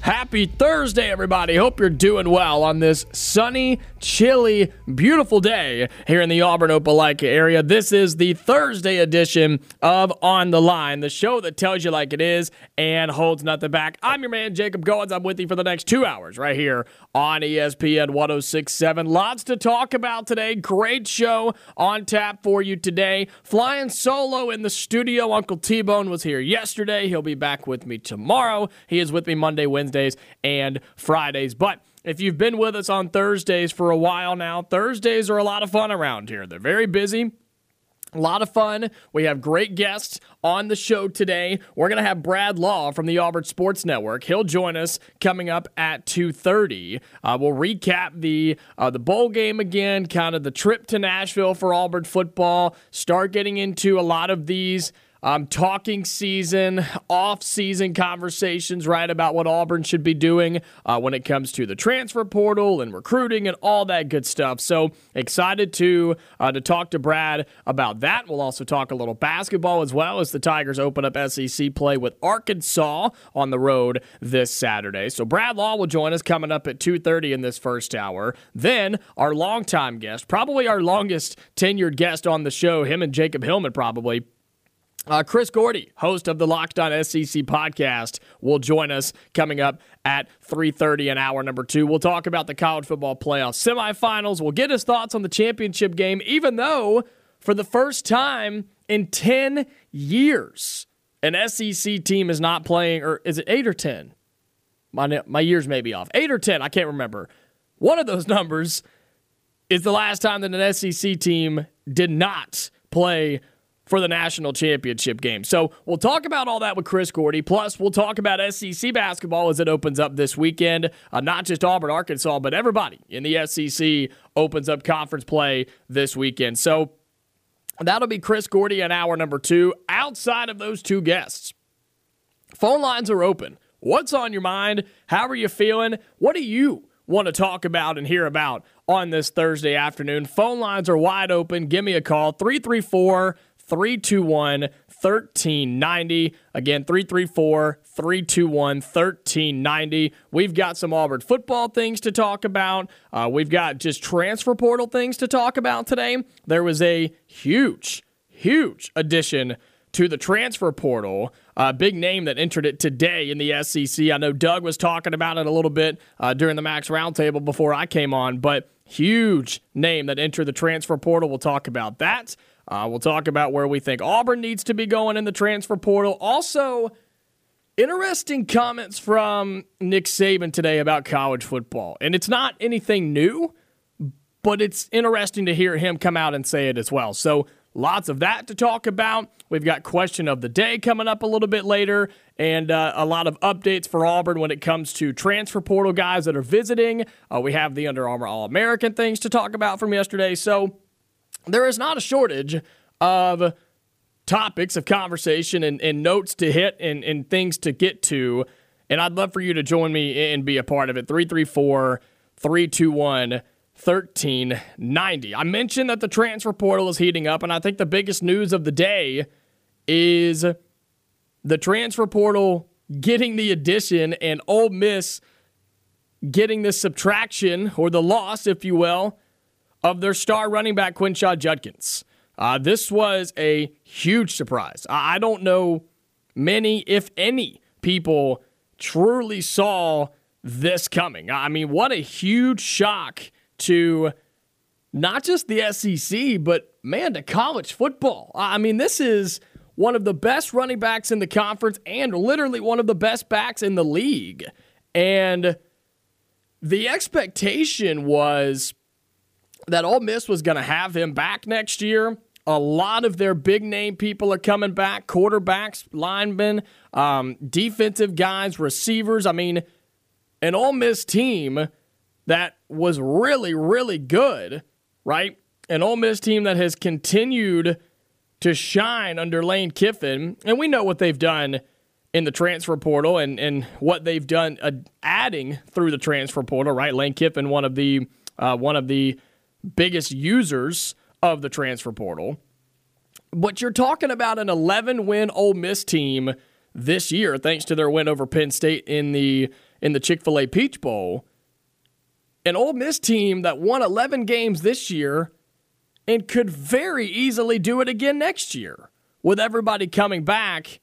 Happy Thursday, everybody. Hope you're doing well on this sunny, chilly, beautiful day here in the Auburn Opelika area. This is the Thursday edition of On the Line, the show that tells you like it is and holds nothing back. I'm your man, Jacob Goins. I'm with you for the next two hours right here on ESPN 1067. Lots to talk about today. Great show on tap for you today. Flying solo in the studio. Uncle T Bone was here yesterday. He'll be back with me tomorrow. He is with me Monday, Wednesdays, and Fridays. But if you've been with us on Thursdays for a while now, Thursdays are a lot of fun around here. They're very busy. A lot of fun. We have great guests on the show today. We're going to have Brad Law from the Auburn Sports Network. He'll join us coming up at 2:30. Uh, we'll recap the uh, the bowl game again, kind of the trip to Nashville for Auburn football. Start getting into a lot of these um, talking season, off season conversations, right, about what Auburn should be doing uh, when it comes to the transfer portal and recruiting and all that good stuff. So excited to uh, to talk to Brad about that. We'll also talk a little basketball as well as the Tigers open up SEC play with Arkansas on the road this Saturday. So Brad Law will join us coming up at 2:30 in this first hour. Then our longtime guest, probably our longest tenured guest on the show, him and Jacob Hillman probably. Uh, Chris Gordy, host of the Locked On SEC podcast, will join us coming up at 3.30 in hour number two. We'll talk about the college football playoff semifinals. We'll get his thoughts on the championship game, even though for the first time in 10 years, an SEC team is not playing, or is it 8 or 10? My, my years may be off. 8 or 10, I can't remember. One of those numbers is the last time that an SEC team did not play for the national championship game. So we'll talk about all that with Chris Gordy. Plus, we'll talk about SEC basketball as it opens up this weekend. Uh, not just Auburn, Arkansas, but everybody in the SEC opens up conference play this weekend. So that'll be Chris Gordy in hour number two. Outside of those two guests, phone lines are open. What's on your mind? How are you feeling? What do you want to talk about and hear about on this Thursday afternoon? Phone lines are wide open. Give me a call 334 321 1390. Again, 334 321 1390. We've got some Auburn football things to talk about. Uh, we've got just transfer portal things to talk about today. There was a huge, huge addition to the transfer portal. A uh, big name that entered it today in the SEC. I know Doug was talking about it a little bit uh, during the Max Roundtable before I came on, but huge name that entered the transfer portal. We'll talk about that. Uh, we'll talk about where we think Auburn needs to be going in the transfer portal. Also, interesting comments from Nick Saban today about college football. And it's not anything new, but it's interesting to hear him come out and say it as well. So, lots of that to talk about. We've got question of the day coming up a little bit later, and uh, a lot of updates for Auburn when it comes to transfer portal guys that are visiting. Uh, we have the Under Armour All American things to talk about from yesterday. So, there is not a shortage of topics of conversation and, and notes to hit and, and things to get to. And I'd love for you to join me and be a part of it. 334 321 1390. I mentioned that the transfer portal is heating up, and I think the biggest news of the day is the transfer portal getting the addition and Ole Miss getting the subtraction or the loss, if you will, of their star running back Quinshon Judkins. Uh, this was a huge surprise. I don't know many, if any, people truly saw this coming. I mean, what a huge shock to not just the SEC, but man, to college football. I mean, this is one of the best running backs in the conference and literally one of the best backs in the league. And the expectation was that Ole Miss was going to have him back next year. A lot of their big name people are coming back quarterbacks, linemen, um, defensive guys, receivers. I mean, an Ole Miss team that was really, really good, right? An Ole Miss team that has continued to shine under Lane Kiffin. And we know what they've done in the transfer portal and, and what they've done uh, adding through the transfer portal, right? Lane Kiffin, one of the uh, one of the biggest users of the transfer portal. But you're talking about an 11 win Ole Miss team this year, thanks to their win over Penn State in the in the Chick Fil A Peach Bowl. An Ole Miss team that won 11 games this year and could very easily do it again next year with everybody coming back.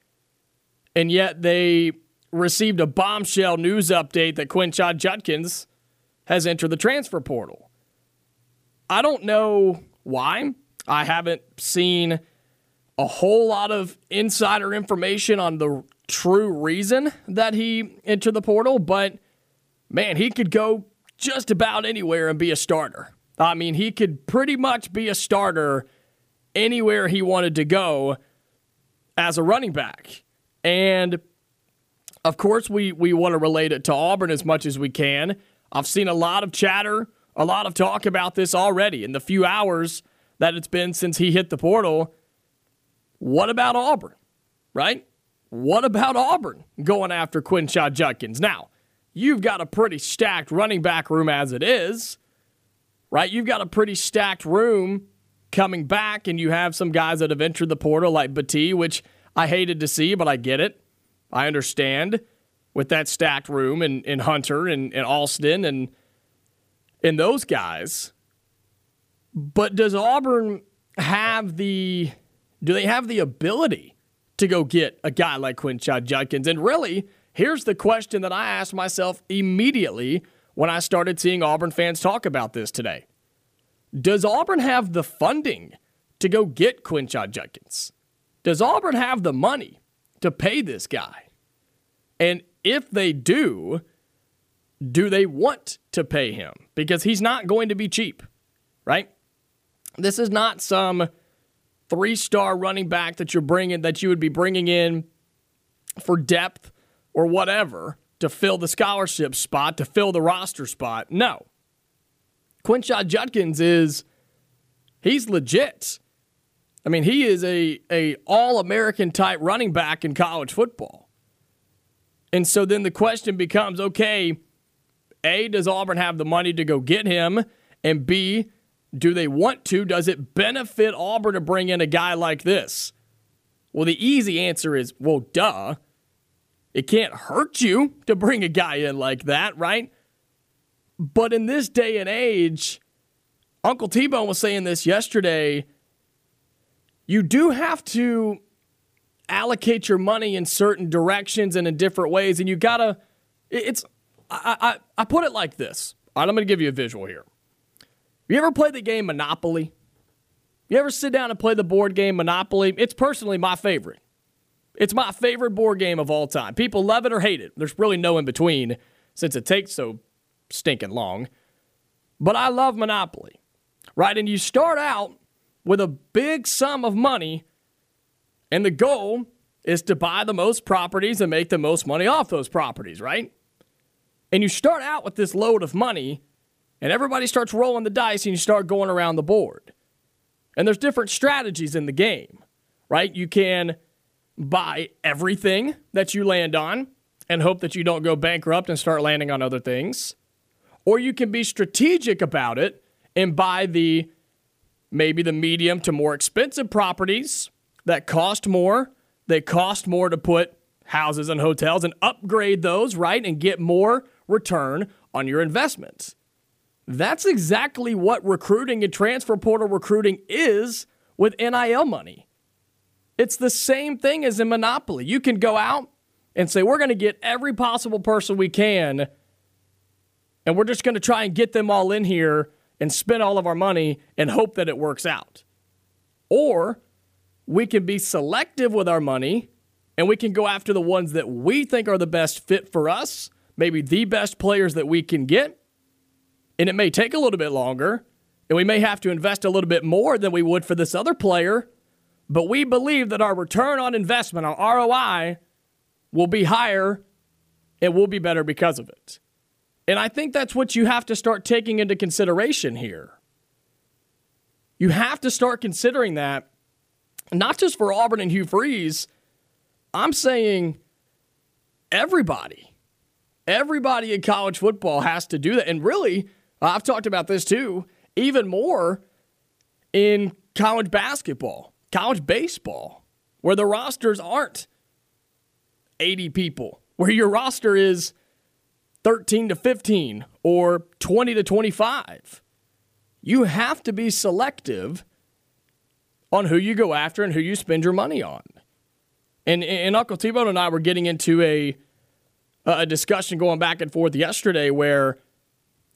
And yet they received a bombshell news update that Quinshon Judkins has entered the transfer portal. I don't know why. I haven't seen a whole lot of insider information on the true reason that he entered the portal, but man, he could go just about anywhere and be a starter. I mean, he could pretty much be a starter anywhere he wanted to go as a running back. And of course, we, we want to relate it to Auburn as much as we can. I've seen a lot of chatter, a lot of talk about this already in the few hours that it's been since he hit the portal. What about Auburn, right? What about Auburn going after Quinshon Judkins? Now, you've got a pretty stacked running back room as it is right? You've got a pretty stacked room coming back, and you have some guys that have entered the portal like Battie, which I hated to see, but I get it. I understand with that stacked room and, and Hunter and, and Alston and and those guys. But does Auburn have the do they have the ability to go get a guy like Quinshon Judkins? And really, here's the question that I asked myself immediately when I started seeing Auburn fans talk about this today. Does Auburn have the funding to go get Quinshon Judkins? Does Auburn have the money to pay this guy? And if they do, do they want to pay him? Because he's not going to be cheap, right? This is not some three star running back that you're bringing, that you would be bringing in for depth or whatever to fill the scholarship spot, to fill the roster spot. No. Quinshon Judkins is he's legit. I mean, he is a, a all-American type running back in college football. And so then the question becomes, okay, A, does Auburn have the money to go get him? And B, do they want to? Does it benefit Auburn to bring in a guy like this? Well, the easy answer is, well, duh. It can't hurt you to bring a guy in like that, right? But in this day and age, Uncle T Bone was saying this yesterday. You do have to allocate your money in certain directions and in different ways, and you gotta. It's I I, I put it like this. All right, I'm gonna give you a visual here. You ever play the game Monopoly? You ever sit down and play the board game Monopoly? It's personally my favorite. It's my favorite board game of all time. People love it or hate it. There's really no in between since it takes so stinking long. But I love Monopoly, right? And you start out with a big sum of money, and the goal is to buy the most properties and make the most money off those properties, right? And you start out with this load of money, and everybody starts rolling the dice, and you start going around the board. And there's different strategies in the game, right? You can buy everything that you land on and hope that you don't go bankrupt and start landing on other things. Or you can be strategic about it and buy the maybe the medium to more expensive properties that cost more. They cost more to put houses and hotels and upgrade those, right? And get more return on your investments. That's exactly what recruiting and transfer portal recruiting is with NIL money. It's the same thing as in Monopoly. You can go out and say, we're going to get every possible person we can, and we're just going to try and get them all in here and spend all of our money and hope that it works out. Or we can be selective with our money and we can go after the ones that we think are the best fit for us, maybe the best players that we can get. And it may take a little bit longer, and we may have to invest a little bit more than we would for this other player, but we believe that our return on investment, our ROI, will be higher and will be better because of it. And I think that's what you have to start taking into consideration here. You have to start considering that, not just for Auburn and Hugh Freeze. I'm saying everybody, everybody in college football has to do that. And really, I've talked about this too, even more in college basketball, college baseball, where the rosters aren't 80 people, where your roster is 13 to 15 or 20 to 25. You have to be selective on who you go after and who you spend your money on. And, and Uncle T-Bone and I were getting into a, a discussion going back and forth yesterday where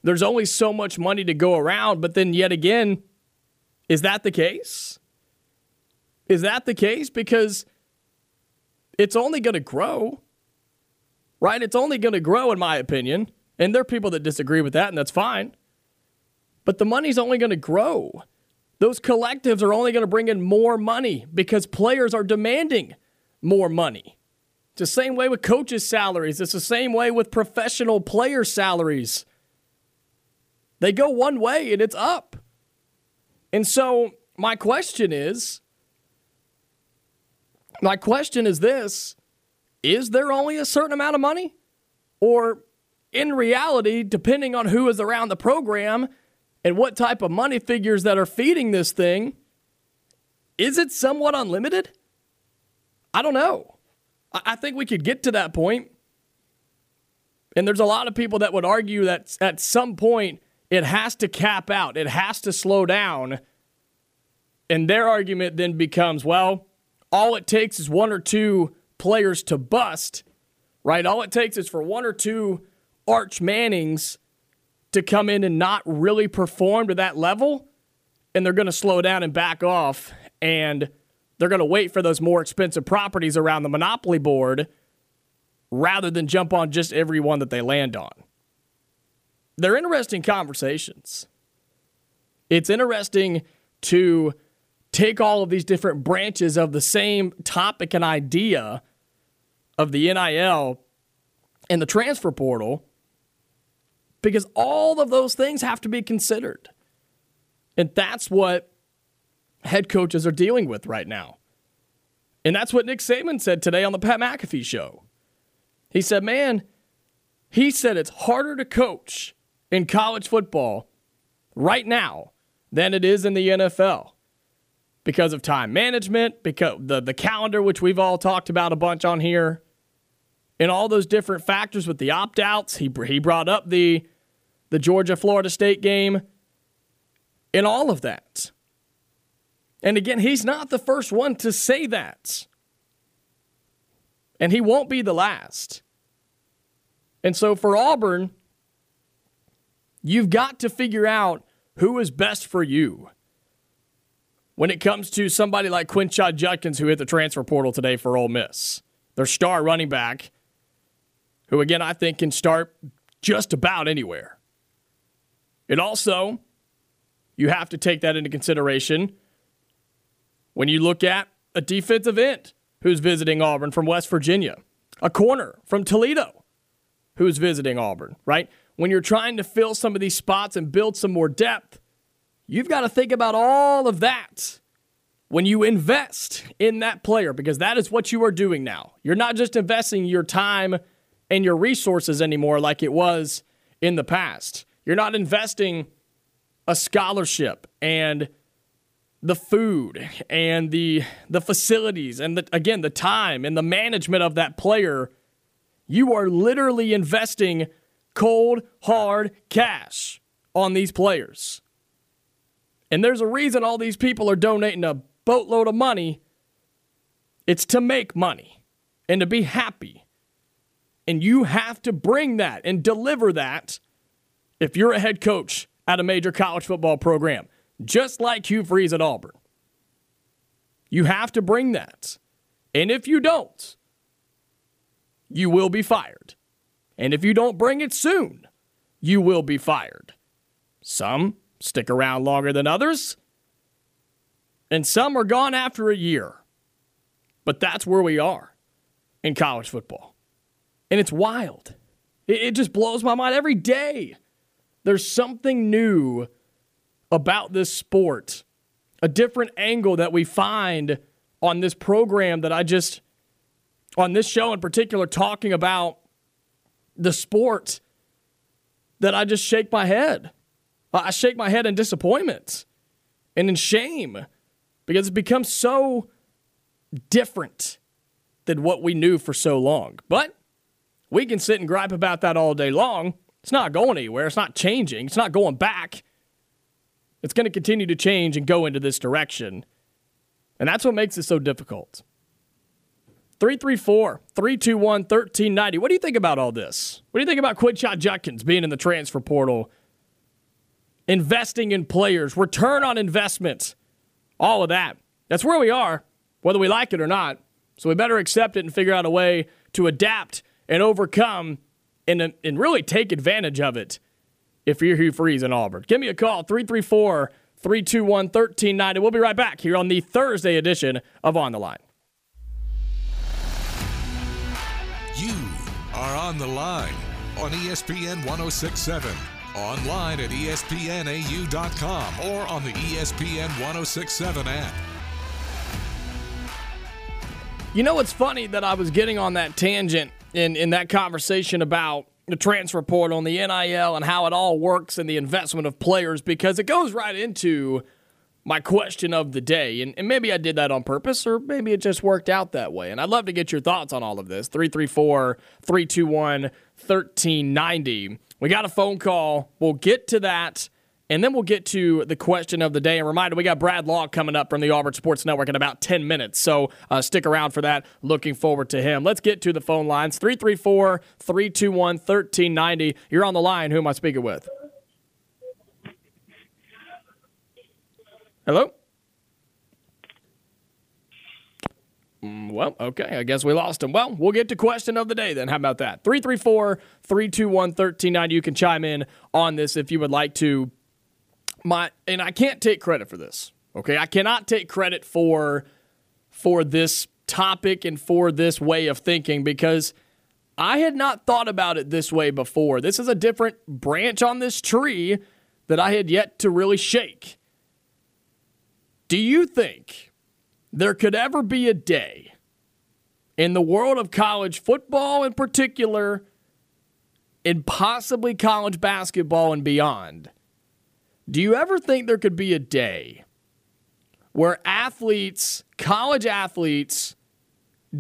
there's only so much money to go around, but then yet again, is that the case? Is that the case? Because it's only going to grow right? It's only going to grow, in my opinion. And there are people that disagree with that, and that's fine. But the money's only going to grow. Those collectives are only going to bring in more money because players are demanding more money. It's the same way with coaches' salaries, it's the same way with professional player salaries. They go one way and it's up. And so, my question is my question is this is there only a certain amount of money? Or in reality, depending on who is around the program and what type of money figures that are feeding this thing, is it somewhat unlimited? I don't know. I think we could get to that point. And there's a lot of people that would argue that at some point it has to cap out, it has to slow down. And their argument then becomes well, all it takes is one or two players to bust, right? All it takes is for one or two Arch Mannings to come in and not really perform to that level, and they're going to slow down and back off, and they're going to wait for those more expensive properties around the monopoly board rather than jump on just every one that they land on. They're interesting conversations. It's interesting to take all of these different branches of the same topic and idea of the NIL and the transfer portal because all of those things have to be considered. And that's what head coaches are dealing with right now. And that's what Nick Saban said today on the Pat McAfee show. He said, man, he said it's harder to coach in college football right now than it is in the NFL because of time management, because the, the calendar, which we've all talked about a bunch on here, and all those different factors with the opt outs. He, he brought up the, the Georgia Florida State game and all of that. And again, he's not the first one to say that. And he won't be the last. And so for Auburn, you've got to figure out who is best for you. When it comes to somebody like Quinshon Judkins, who hit the transfer portal today for Ole Miss, their star running back, who, again, I think can start just about anywhere. And also, you have to take that into consideration when you look at a defensive end who's visiting Auburn from West Virginia, a corner from Toledo who's visiting Auburn, right? When you're trying to fill some of these spots and build some more depth, you've got to think about all of that when you invest in that player because that is what you are doing now. You're not just investing your time and your resources anymore like it was in the past. You're not investing a scholarship and the food and the the facilities and the, again the time and the management of that player. You are literally investing cold hard cash on these players. And there's a reason all these people are donating a boatload of money. It's to make money and to be happy and you have to bring that and deliver that if you're a head coach at a major college football program, just like Hugh Freeze at Auburn. You have to bring that. And if you don't, you will be fired. And if you don't bring it soon, you will be fired. Some stick around longer than others, and some are gone after a year. But that's where we are in college football. And it's wild. It, just blows my mind every day. There's something new about this sport, a different angle that we find on this program that I just, on this show in particular, talking about the sport that I just shake my head. I shake my head in disappointment and in shame because it's become so different than what we knew for so long. But we can sit and gripe about that all day long. It's not going anywhere. It's not changing. It's not going back. It's going to continue to change and go into this direction. And that's what makes it so difficult. 334 321 1390. What do you think about all this? What do you think about Quinshon Judkins being in the transfer portal, investing in players, return on investment, all of that? That's where we are, whether we like it or not. So we better accept it and figure out a way to adapt and overcome and, and really take advantage of it if you're Hugh Freeze in Auburn. Give me a call, 334 321 1390. We'll be right back here on the Thursday edition of On the Line. You are on the line on ESPN 1067, online at espnau.com, or on the ESPN 1067 app. You know, it's funny that I was getting on that tangent in, in that conversation about the transfer portal and the NIL and how it all works and the investment of players because it goes right into my question of the day. And, and, maybe I did that on purpose, or maybe it just worked out that way. And I'd love to get your thoughts on all of this. 334 321 1390. We got a phone call. We'll get to that. And then we'll get to the question of the day. And reminder, we got Brad Law coming up from the Auburn Sports Network in about 10 minutes. So uh, stick around for that. Looking forward to him. Let's get to the phone lines 334 321 1390. You're on the line. Who am I speaking with? Hello? Mm, well, okay. I guess we lost him. Well, we'll get to question of the day then. How about that? 334 321 1390. You can chime in on this if you would like to. My and I can't take credit for this. Okay? I cannot take credit for for this topic and for this way of thinking because I had not thought about it this way before. This is a different branch on this tree that I had yet to really shake. Do you think there could ever be a day in the world of college football in particular, and possibly college basketball and beyond? Do you ever think there could be a day where athletes, college athletes,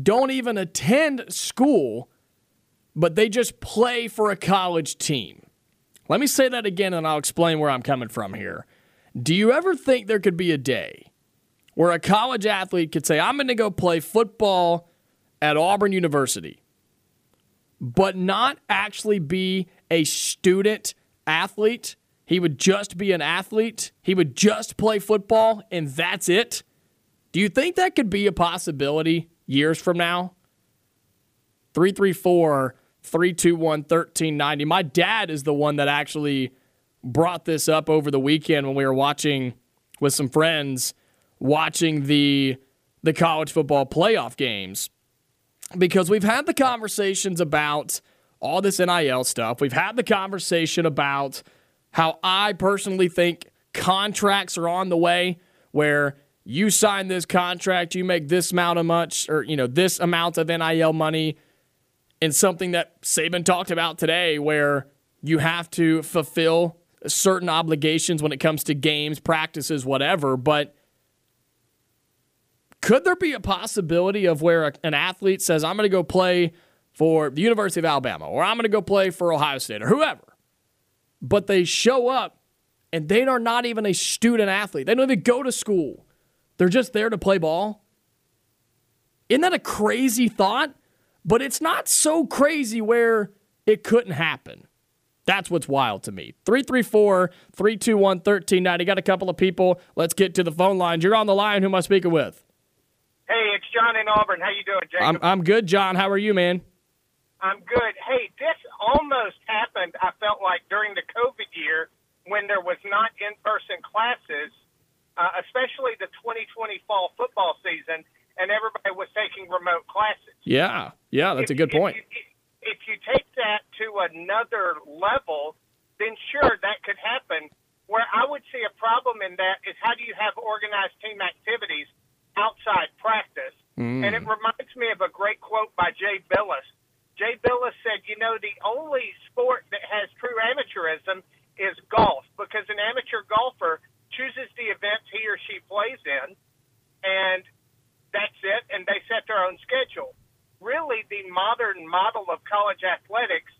don't even attend school, but they just play for a college team? Let me say that again and I'll explain where I'm coming from here. Do you ever think there could be a day where a college athlete could say, I'm going to go play football at Auburn University, but not actually be a student athlete? He would just be an athlete. He would just play football, and that's it. Do you think that could be a possibility years from now? 334 321 1390. My dad is the one that actually brought this up over the weekend when we were watching with some friends watching the the college football playoff games because we've had the conversations about all this NIL stuff. We've had the conversation about how I personally think contracts are on the way where you sign this contract, you make this amount of much or you know this amount of NIL money and something that Saban talked about today where you have to fulfill certain obligations when it comes to games, practices, whatever. But could there be a possibility of where an athlete says, I'm going to go play for the University of Alabama or I'm going to go play for Ohio State or whoever, but they show up and they are not even a student athlete? They don't even go to school, they're just there to play ball. Isn't that a crazy thought? But it's not so crazy where it couldn't happen. That's what's wild to me. 334 321 1390. Got a couple of people. Let's get to the phone lines. You're on the line. Who am I speaking with? Hey, it's John in Auburn. How you doing, Jacob? I'm I'm good, John. How are you, man? I'm good. Hey, this almost happened. I felt like during the COVID year when there was not in-person classes, uh, especially the 2020 fall football season, and everybody was taking remote classes. Yeah, yeah, that's If- a good if point. you- If you take that to another level, then sure, that could happen. Where I would see a problem in that is how do you have organized team activities outside practice? Mm. And it reminds me of a great quote by Jay Bilas. Jay Bilas said, you know, the only sport that has true amateurism is golf because an amateur golfer chooses the events he or she plays in, and that's it, and they set their own schedule. Really, the modern model of college athletics,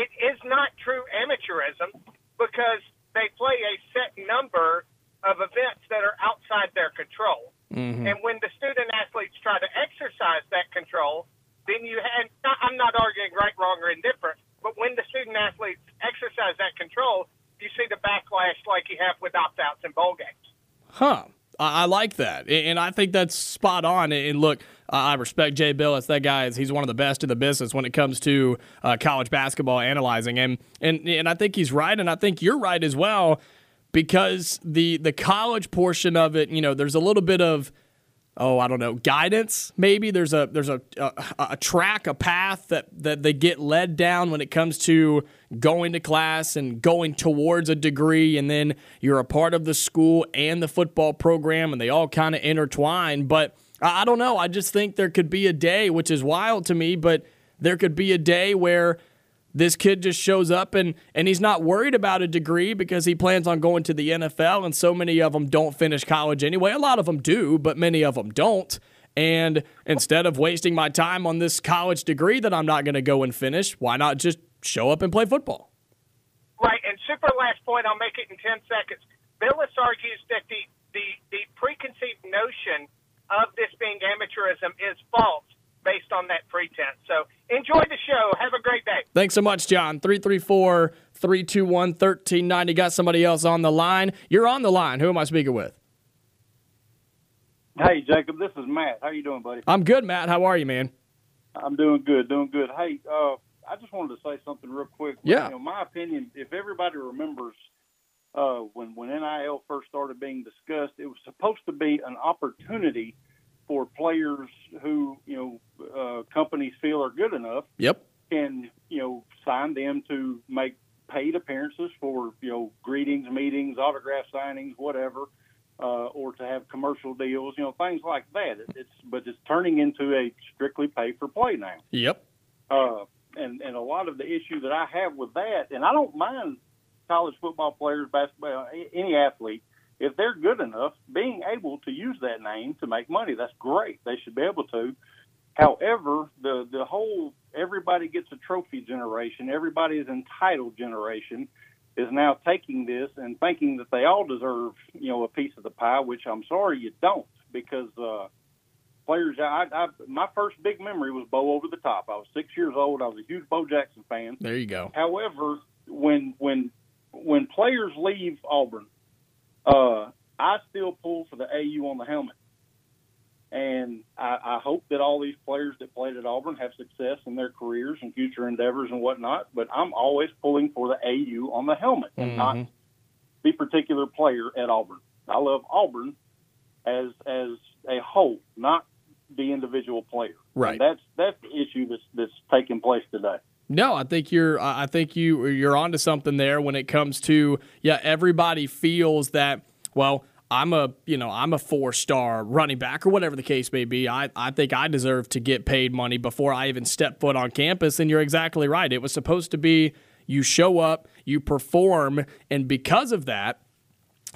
it is not true amateurism because they play a set number of events that are outside their control. Mhm. And when the student athletes try to exercise that control, then you had, I'm not arguing right, wrong, or indifferent, but when the student athletes exercise that control, you see the backlash like you have with opt outs in bowl games. Huh. I like that, and I think that's spot on. And look, I respect Jay Bilas. That guy is he's one of the best in the business when it comes to uh, college basketball analyzing, and and and I think he's right, and I think you're right as well, because the the college portion of it, you know, there's a little bit of oh, I don't know, guidance. Maybe there's a there's a, a a track, a path that that they get led down when it comes to going to class and going towards a degree, and then you're a part of the school and the football program, and they all kind of intertwine. But I, I don't know. I just think there could be a day, which is wild to me, but there could be a day where this kid just shows up and and he's not worried about a degree because he plans on going to the NFL and so many of them don't finish college anyway. A lot of them do, but many of them don't. And instead of wasting my time on this college degree that I'm not going to go and finish, why not just show up and play football? Right, and super last point, I'll make it in 10 seconds. Bilas argues that the, the, the preconceived notion of this being amateurism is false based on that pretense. So enjoy the show. Have a great day. Thanks so much, John. 334 321 1390. Got somebody else on the line. You're on the line. Who am I speaking with? Hey, Jacob, this is Matt. How you doing, buddy? I'm good, Matt. How are you, man? I'm doing good, doing good. Hey, uh, I just wanted to say something real quick. Yeah. You know, my opinion, if everybody remembers uh, when when NIL first started being discussed, it was supposed to be an opportunity for players who you know uh, companies feel are good enough Yep. can you know sign them to make paid appearances for you know greetings, meetings, autograph signings, whatever, uh, or to have commercial deals, you know things like that. It, it's but it's turning into a strictly pay for play now. Yep. Uh, and and a lot of the issue that I have with that, and I don't mind college football players, basketball, any athlete, if they're good enough, being able to use that name to make money. That's great. They should be able to. However, the the whole everybody gets a trophy generation, everybody is entitled generation, is now taking this and thinking that they all deserve you know a piece of the pie, which I'm sorry you don't, because uh, players. I, I my first big memory was Bo over the top. I was six years old. I was a huge Bo Jackson fan. There you go. However, when when when players leave Auburn, uh, I still pull for the AU on the helmet, and I, I hope that all these players that played at Auburn have success in their careers and future endeavors and whatnot. But I'm always pulling for the AU on the helmet and not Mhm. the particular player at Auburn. I love Auburn as as a whole, not the individual player. Right. And that's that's the issue that's that's taking place today. No, I think you're. I think you you're onto something there when it comes to yeah. Everybody feels that. Well, I'm a you know I'm a four star running back or whatever the case may be. I I think I deserve to get paid money before I even step foot on campus. And you're exactly right. It was supposed to be you show up, you perform, and because of that,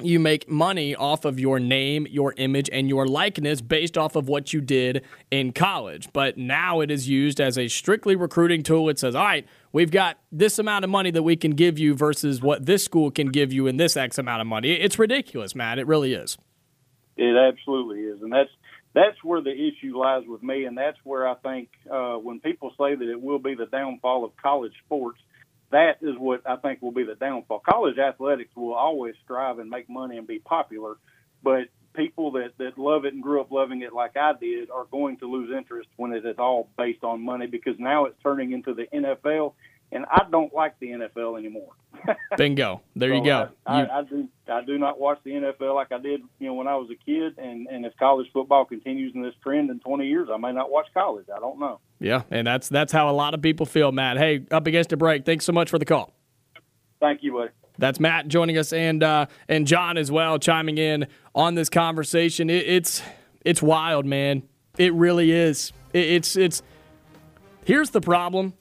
you make money off of your name, your image, and your likeness based off of what you did in college. But now it is used as a strictly recruiting tool. It says, all right, we've got this amount of money that we can give you versus what this school can give you in this X amount of money. It's ridiculous, man. It really is. It absolutely is, and that's that's where the issue lies with me, and that's where I think uh, when people say that it will be the downfall of college sports, that is what I think will be the downfall. College athletics will always strive and make money and be popular, but people that that love it and grew up loving it like I did are going to lose interest when it is all based on money because now it's turning into the NFL, and I don't like the NFL anymore. Bingo. There so you go. Uh, I, You- I, I do. I do not watch the NFL like I did, you know, when I was a kid. And and if college football continues in this trend in 20 years, I may not watch college. I don't know. Yeah, and that's that's how a lot of people feel, Matt. Hey, up against a break. Thanks so much for the call. Thank you, buddy. That's Matt joining us, and uh, and John as well chiming in on this conversation. It, it's it's wild, man. It really is. It, it's it's. Here's the problem: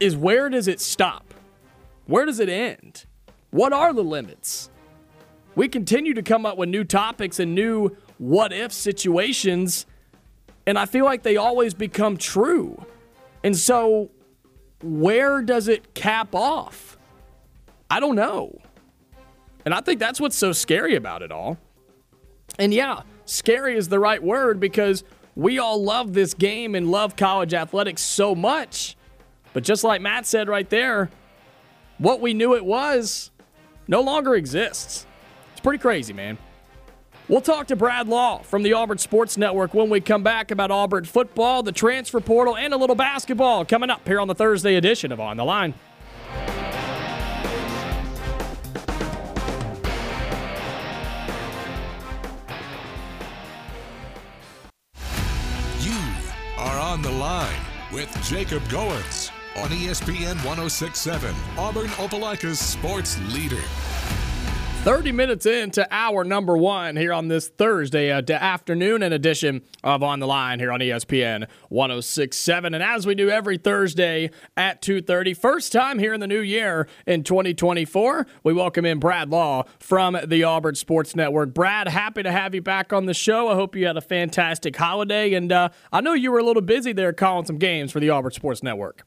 is where does it stop? Where does it end? What are the limits? We continue to come up with new topics and new what if situations, and I feel like they always become true. And so, where does it cap off? I don't know. And I think that's what's so scary about it all. And yeah, scary is the right word because we all love this game and love college athletics so much. But just like Matt said right there, what we knew it was no longer exists. It's pretty crazy, man. We'll talk to Brad Law from the Auburn Sports Network when we come back about Auburn football, the transfer portal, and a little basketball coming up here on the Thursday edition of On the Line. You are on the line with Jacob Goins on ESPN 1067, Auburn Opelika's sports leader. 30 minutes into hour number one here on this Thursday uh, afternoon, an edition of On the Line here on ESPN 1067. And as we do every Thursday at 2.30, first time here in the new year in 2024, we welcome in Brad Law from the Auburn Sports Network. Brad, happy to have you back on the show. I hope you had a fantastic holiday. And uh, I know you were a little busy there calling some games for the Auburn Sports Network.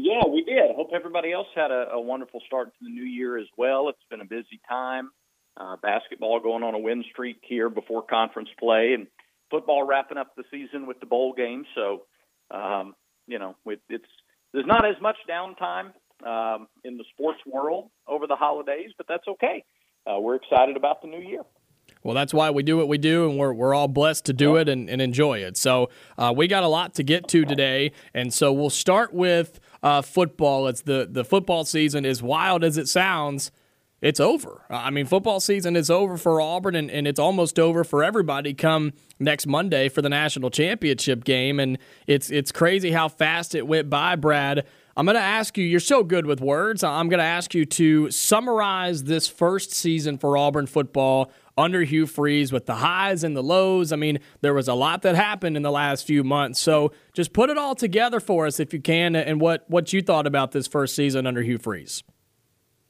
Yeah, we did. Hope everybody else had a, a wonderful start to the new year as well. It's been a busy time. Uh, basketball going on a win streak here before conference play, and football wrapping up the season with the bowl game. So, um, you know, it, it's there's not as much downtime um, in the sports world over the holidays, but that's okay. Uh, we're excited about the new year. Well, that's why we do what we do, and we're, we're all blessed to do it and, and enjoy it. So, uh, we got a lot to get to today. And so, we'll start with uh, football. It's the, the football season, as wild as it sounds, it's over. I mean, football season is over for Auburn, and, and it's almost over for everybody come next Monday for the national championship game. And it's, it's crazy how fast it went by, Brad. I'm going to ask you, you're so good with words. I'm going to ask you to summarize this first season for Auburn football under Hugh Freeze with the highs and the lows. I mean, there was a lot that happened in the last few months. So just put it all together for us if you can and what, what you thought about this first season under Hugh Freeze.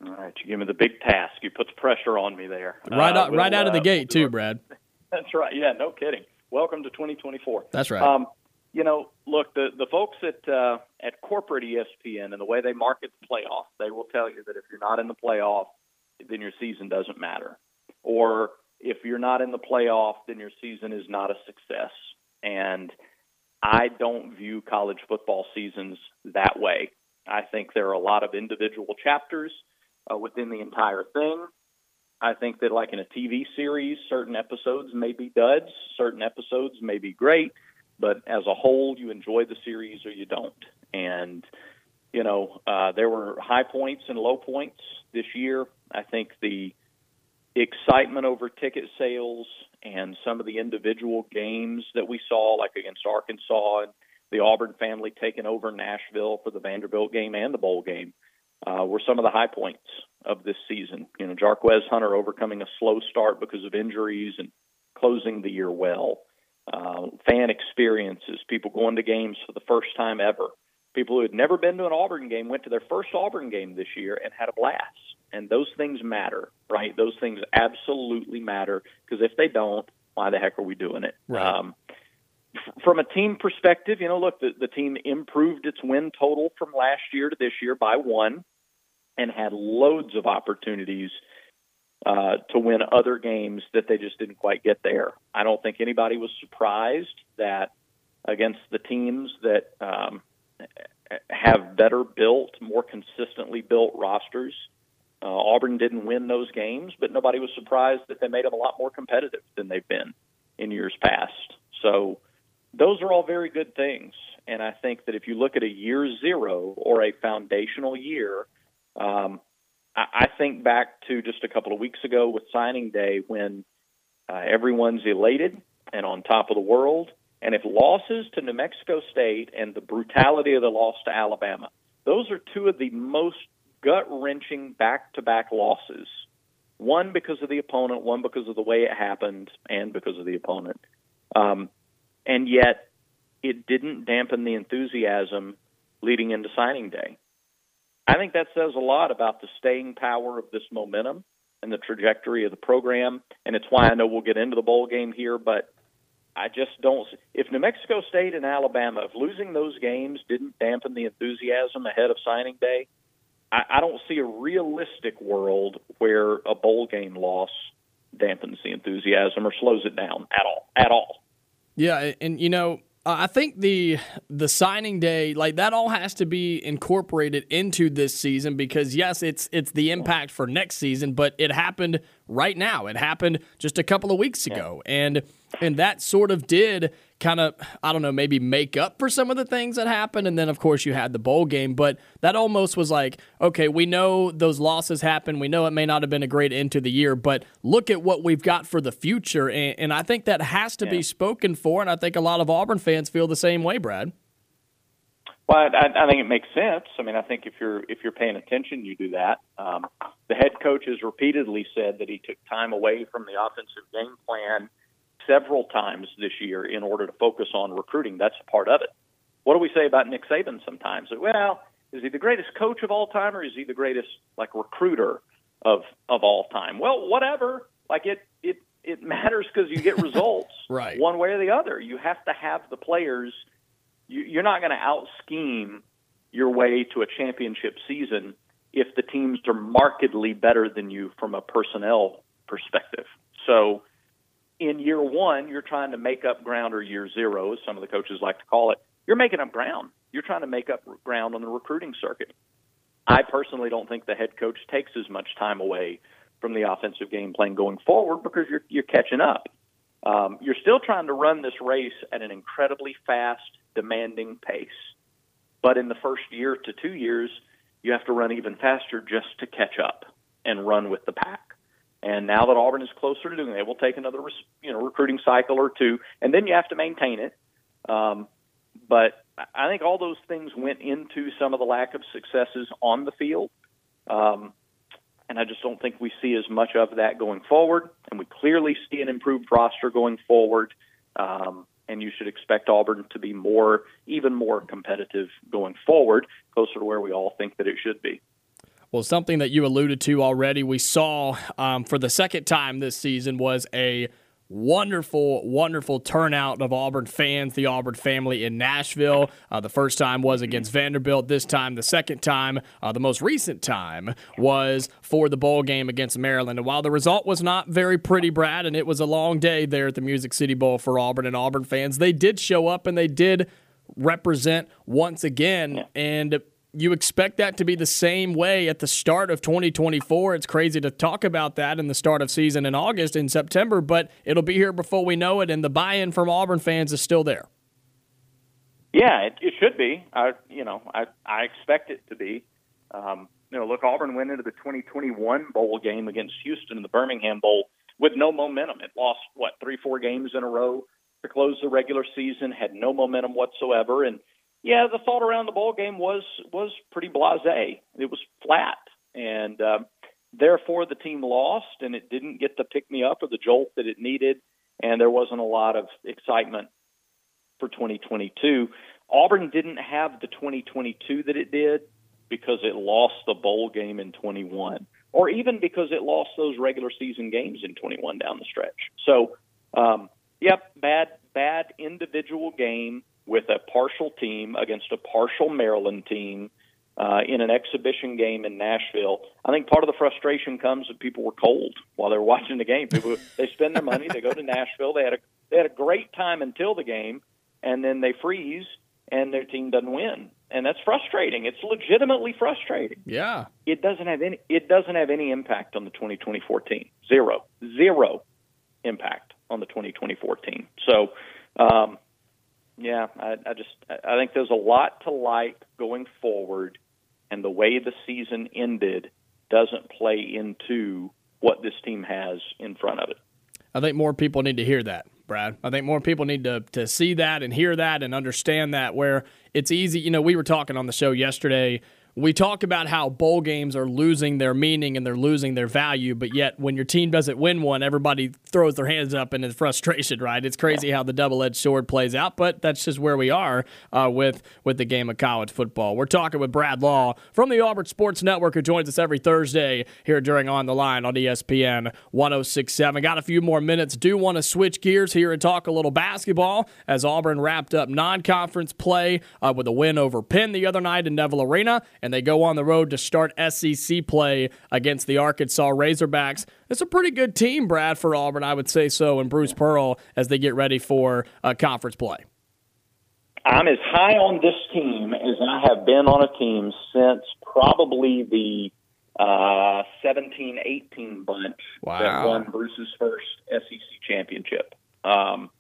All right, you give me the big task. You put the pressure on me there. Right, Uh, out, right out of the uh, gate, we'll too, Brad. That's right. Yeah, no kidding. Welcome to 2024. That's right. Um, you know, look, the the folks at uh, at corporate ESPN and the way they market the playoff, they will tell you that if you're not in the playoff, then your season doesn't matter, or if you're not in the playoff, then your season is not a success. And I don't view college football seasons that way. I think there are a lot of individual chapters uh, within the entire thing. I think that, like in a TV series, certain episodes may be duds, certain episodes may be great, but as a whole, you enjoy the series or you don't. And, you know, uh, there were high points and low points this year. I think the excitement over ticket sales and some of the individual games that we saw, like against Arkansas and the Auburn family taking over Nashville for the Vanderbilt game and the bowl game, uh, were some of the high points of this season. You know, Jarquez Hunter overcoming a slow start because of injuries and closing the year well. Uh, fan experiences, people going to games for the first time ever. People who had never been to an Auburn game went to their first Auburn game this year and had a blast. And those things matter, right? Those things absolutely matter because if they don't, why the heck are we doing it? Right. Um, from a team perspective, you know, look, the, the team improved its win total from last year to this year by one and had loads of opportunities uh, to win other games that they just didn't quite get there. I don't think anybody was surprised that against the teams that um, have better built, more consistently built rosters, Uh, Auburn didn't win those games, but nobody was surprised that they made them a lot more competitive than they've been in years past. So those are all very good things. And I think that if you look at a year zero or a foundational year, um, I, I think back to just a couple of weeks ago with signing day when uh, everyone's elated and on top of the world. And if losses to New Mexico State and the brutality of the loss to Alabama, those are two of the most gut wrenching back to back losses. One because of the opponent, one because of the way it happened, and because of the opponent. Um, and yet, it didn't dampen the enthusiasm leading into signing day. I think that says a lot about the staying power of this momentum and the trajectory of the program. And it's why I know we'll get into the bowl game here, but I just don't. If New Mexico State and Alabama, if losing those games didn't dampen the enthusiasm ahead of signing day, I, I don't see a realistic world where a bowl game loss dampens the enthusiasm or slows it down at all. At all. Yeah, and you know, I think the the signing day, like that, all has to be incorporated into this season because yes, it's it's the impact for next season, but it happened right now. It happened just a couple of weeks ago, yeah. and and that sort of did kind of I don't know maybe make up for some of the things that happened and then of course you had the bowl game but that almost was like okay we know those losses happened we know it may not have been a great end to the year but look at what we've got for the future and, and I think that has to yeah. be spoken for and I think a lot of Auburn fans feel the same way Brad well, I, I think it makes sense. I mean, I think if you're if you're paying attention, you do that. Um, the head coach has repeatedly said that he took time away from the offensive game plan several times this year in order to focus on recruiting. That's a part of it. What do we say about Nick Saban sometimes? Well, is he the greatest coach of all time or is he the greatest like recruiter of of all time? Well, whatever. Like it it it matters because you get results right. one way or the other. You have to have the players. You, you're not going to out scheme your way to a championship season if the teams are markedly better than you from a personnel perspective. So in year one, you're trying to make up ground, or year zero, as some of the coaches like to call it. You're making up ground. You're trying to make up ground on the recruiting circuit. I personally don't think the head coach takes as much time away from the offensive game plan going forward because you're you're catching up. Um, you're still trying to run this race at an incredibly fast, demanding pace. But in the first year to two years, you have to run even faster just to catch up and run with the pack. And now that Auburn is closer to doing it, we'll take another you know recruiting cycle or two, and then you have to maintain it. Um, but I think all those things went into some of the lack of successes on the field. Um, and I just don't think we see as much of that going forward. And we clearly see an improved roster going forward. Um, and you should expect Auburn to be more, even more competitive going forward, closer to where we all think that it should be. Well, something that you alluded to already, we saw um, for the second time this season was a wonderful, wonderful turnout of Auburn fans, the Auburn family in Nashville. Uh, the first time was against Vanderbilt. This time, the second time, uh, the most recent time, was for the bowl game against Maryland. And while the result was not very pretty, Brad, and it was a long day there at the Music City Bowl for Auburn and Auburn fans, they did show up and they did represent once again. And you expect that to be the same way at the start of 2024. It's crazy to talk about that in the start of season in August in September, but it'll be here before we know it, and the buy-in from Auburn fans is still there. Yeah, it, it should be. I, you know, I I expect it to be. Um, you know, look, Auburn went into the 2021 bowl game against Houston in the Birmingham Bowl with no momentum. It lost what three, four games in a row to close the regular season, had no momentum whatsoever, and yeah, the thought around the ball game was was pretty blasé. It was flat, and uh, therefore the team lost, and it didn't get the pick me up or the jolt that it needed, and there wasn't a lot of excitement for 2022. Auburn didn't have the 2022 that it did because it lost the bowl game in 21, or even because it lost those regular season games in 21 down the stretch. So, um, yep, bad bad individual game with a partial team against a partial Maryland team uh, in an exhibition game in Nashville. I think part of the frustration comes that people were cold while they were watching the game. People they spend their money, they go to Nashville, they had a they had a great time until the game, and then they freeze and their team doesn't win. and that's frustrating. It's legitimately frustrating. Yeah. It doesn't have any. It doesn't have any impact on the 2024 team. Zero, zero impact on the 2024 team. So, um, yeah, I, I just I think there's a lot to like going forward, and the way the season ended doesn't play into what this team has in front of it. I think more people need to hear that. Brad. I think more people need to to see that and hear that and understand that where it's easy. You know, we were talking on the show yesterday we talk about how bowl games are losing their meaning and they're losing their value, but yet when your team doesn't win one, everybody throws their hands up in frustration, right? It's crazy how the double-edged sword plays out, but that's just where we are uh, with with the game of college football. We're talking with Brad Law from the Auburn Sports Network, who joins us every Thursday here during On the Line on ESPN 106.7. Got a few more minutes. Do want to switch gears here and talk a little basketball as Auburn wrapped up non-conference play uh, with a win over Penn the other night in Neville Arena. And and they go on the road to start SEC play against the Arkansas Razorbacks. It's a pretty good team, Brad, for Auburn, I would say so, and Bruce Pearl as they get ready for uh, conference play. I'm as high on this team as I have been on a team since probably the uh, 17 18 bunch wow. that won Bruce's first SEC championship. Um,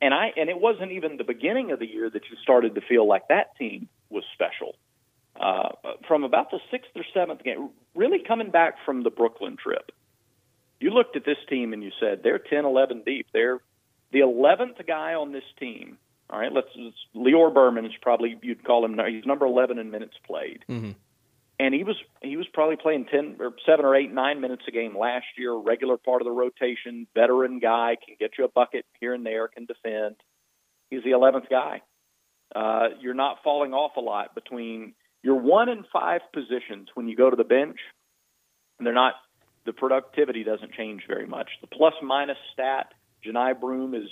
and I and it wasn't even the beginning of the year that you started to feel like that team was special uh, from about the sixth or seventh game, really coming back from the Brooklyn trip, you looked at this team and you said they're 10, 11 deep. They're the 11th guy on this team. All right, let's, let's Lior Berman is probably you'd call him he's number 11 in minutes played. Mm-hmm. And he was he was probably playing 10 or 7 or 8 9 minutes a game last year, regular part of the rotation, veteran guy, can get you a bucket here and there, can defend. He's the 11th guy. Uh, you're not falling off a lot between you're one in five positions when you go to the bench. And they're not. The productivity doesn't change very much. The plus minus stat, Johni Broome is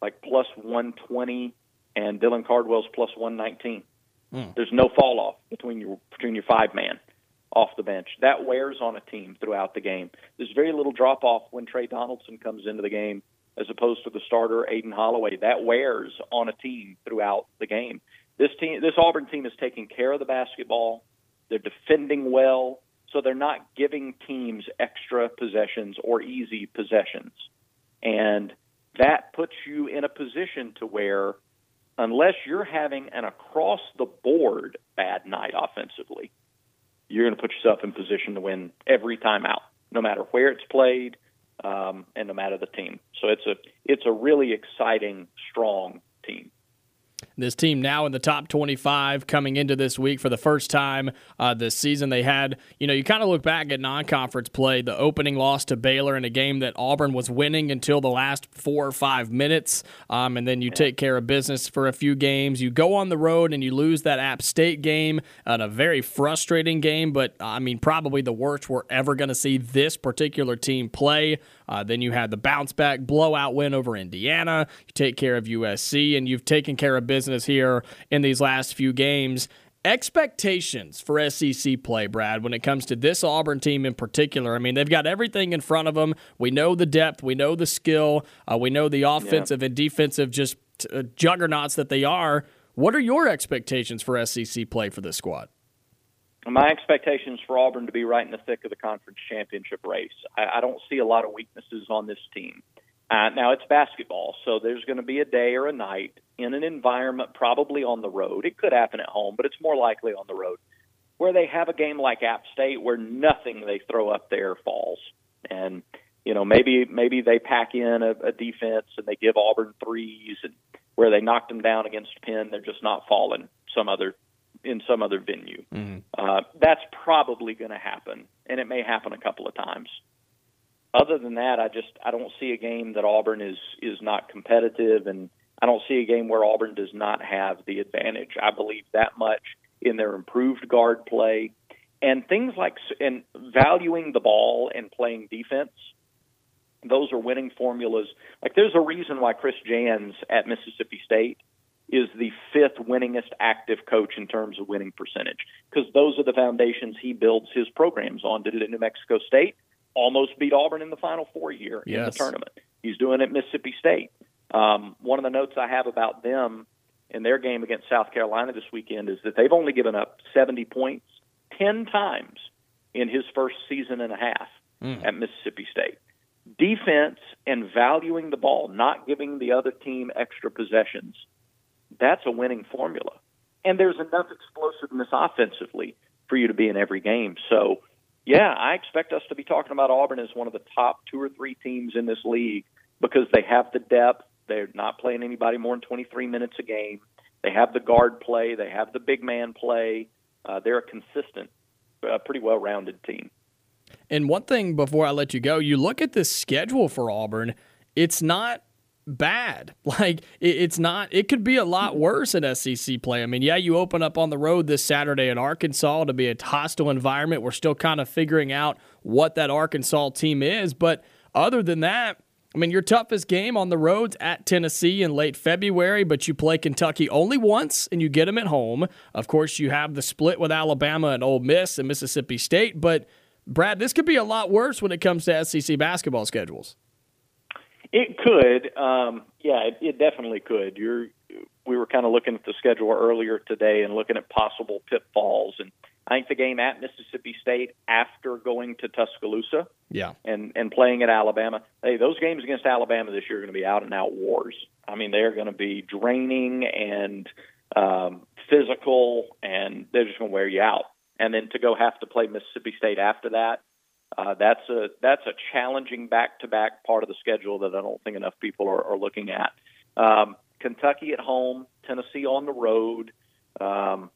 like plus 120, and Dylan Cardwell's plus 119. Mm. There's no fall off between your between your five man off the bench. That wears on a team throughout the game. There's very little drop off when Tre Donaldson comes into the game as opposed to the starter Aden Holloway. That wears on a team throughout the game. This team, this Auburn team is taking care of the basketball. They're defending well, so they're not giving teams extra possessions or easy possessions. And that puts you in a position to where unless you're having an across the board bad night offensively, you're going to put yourself in position to win every time out, no matter where it's played um, and no matter the team. So it's a it's a really exciting, strong team. This team now in the top 25 coming into this week for the first time uh, this season. They had, you know, you kind of look back at non conference play, the opening loss to Baylor in a game that Auburn was winning until the last four or five minutes. Um, and then you take care of business for a few games. You go on the road and you lose that App State game in a very frustrating game, but I mean, probably the worst we're ever going to see this particular team play. Uh, then you had the bounce back blowout win over Indiana. You take care of USC, and you've taken care of business here in these last few games. Expectations for SEC play, Brad, when it comes to this Auburn team in particular. I mean, they've got everything in front of them. We know the depth, we know the skill, uh, we know the offensive yeah. and defensive just uh, juggernauts that they are. What are your expectations for SEC play for this squad? my expectations for Auburn to be right in the thick of the conference championship race. I, I don't see a lot of weaknesses on this team. Uh, now it's basketball, so there's going to be a day or a night in an environment, probably on the road. It could happen at home, but it's more likely on the road, where they have a game like App State where nothing they throw up there falls, and you know maybe maybe they pack in a, a defense and they give Auburn threes, and where they knocked them down against Penn, they're just not falling some other in some other venue. Mm-hmm. Uh, that's probably going to happen, and it may happen a couple of times. Other than that, I just I don't see a game that Auburn is is not competitive, and I don't see a game where Auburn does not have the advantage. I believe that much in their improved guard play and things like and valuing the ball and playing defense. Those are winning formulas. Like there's a reason why Chris Jans at Mississippi State is the fifth winningest active coach in terms of winning percentage because those are the foundations he builds his programs on. Did it at New Mexico State, almost beat Auburn in the Final Four year yes. in the tournament. He's doing it at Mississippi State. Um, one of the notes I have about them in their game against South Carolina this weekend is that they've only given up 70 points 10 times in his first season and a half mm. at Mississippi State. Defense and valuing the ball, not giving the other team extra possessions, that's a winning formula. And there's enough explosiveness offensively for you to be in every game. So, yeah, I expect us to be talking about Auburn as one of the top two or three teams in this league because they have the depth. They're not playing anybody more than 23 minutes a game. They have the guard play. They have the big man play. Uh, they're a consistent, uh, pretty well rounded team. And one thing before I let you go, you look at the schedule for Auburn, it's not bad. Like it's not. It could be a lot worse in SEC play. I mean, yeah, you open up on the road this Saturday in Arkansas to be a hostile environment. We're still kind of figuring out what that Arkansas team is, but other than that. I mean, your toughest game on the road's at Tennessee in late February, but you play Kentucky only once and you get them at home. Of course, you have the split with Alabama and Ole Miss and Mississippi State, but Brad, this could be a lot worse when it comes to SEC basketball schedules. It could, um, yeah, it, it definitely could. You're, we were kind of looking at the schedule earlier today and looking at possible pitfalls, and I think the game at Mississippi State after going to Tuscaloosa, yeah, and and playing at Alabama, hey, those games against Alabama this year are going to be out and out wars. I mean, they're going to be draining and um, physical, and they're just going to wear you out. And then to go have to play Mississippi State after that, uh, that's a that's a challenging back-to-back part of the schedule that I don't think enough people are, are looking at. Um, Kentucky at home, Tennessee on the road. Um,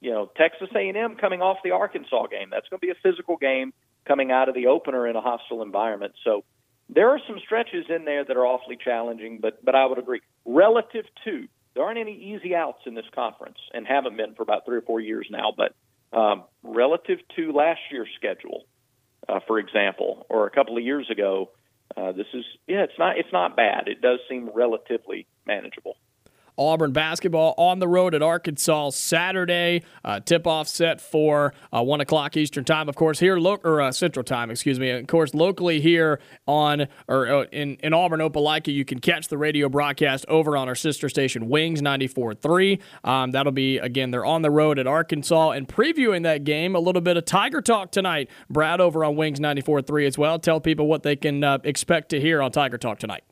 you know, Texas A&M coming off the Arkansas game. That's going to be a physical game coming out of the opener in a hostile environment. So there are some stretches in there that are awfully challenging, but but I would agree. Relative to there aren't any easy outs in this conference, and haven't been for about three or four years now. But um, relative to last year's schedule, uh, for example, or a couple of years ago, uh, this is yeah, it's not it's not bad. It does seem relatively manageable. Auburn basketball on the road at Arkansas Saturday. Uh, tip off set for uh, 1 o'clock Eastern Time, of course, here, lo- or uh, Central Time, excuse me. Of course, locally here on, or uh, in, in Auburn, Opelika, you can catch the radio broadcast over on our sister station, Wings 94.3. Um, that'll be, again, they're on the road at Arkansas and previewing that game, a little bit of Tiger Talk tonight. Brad over on Wings 94.3 as well. Tell people what they can uh, expect to hear on Tiger Talk tonight.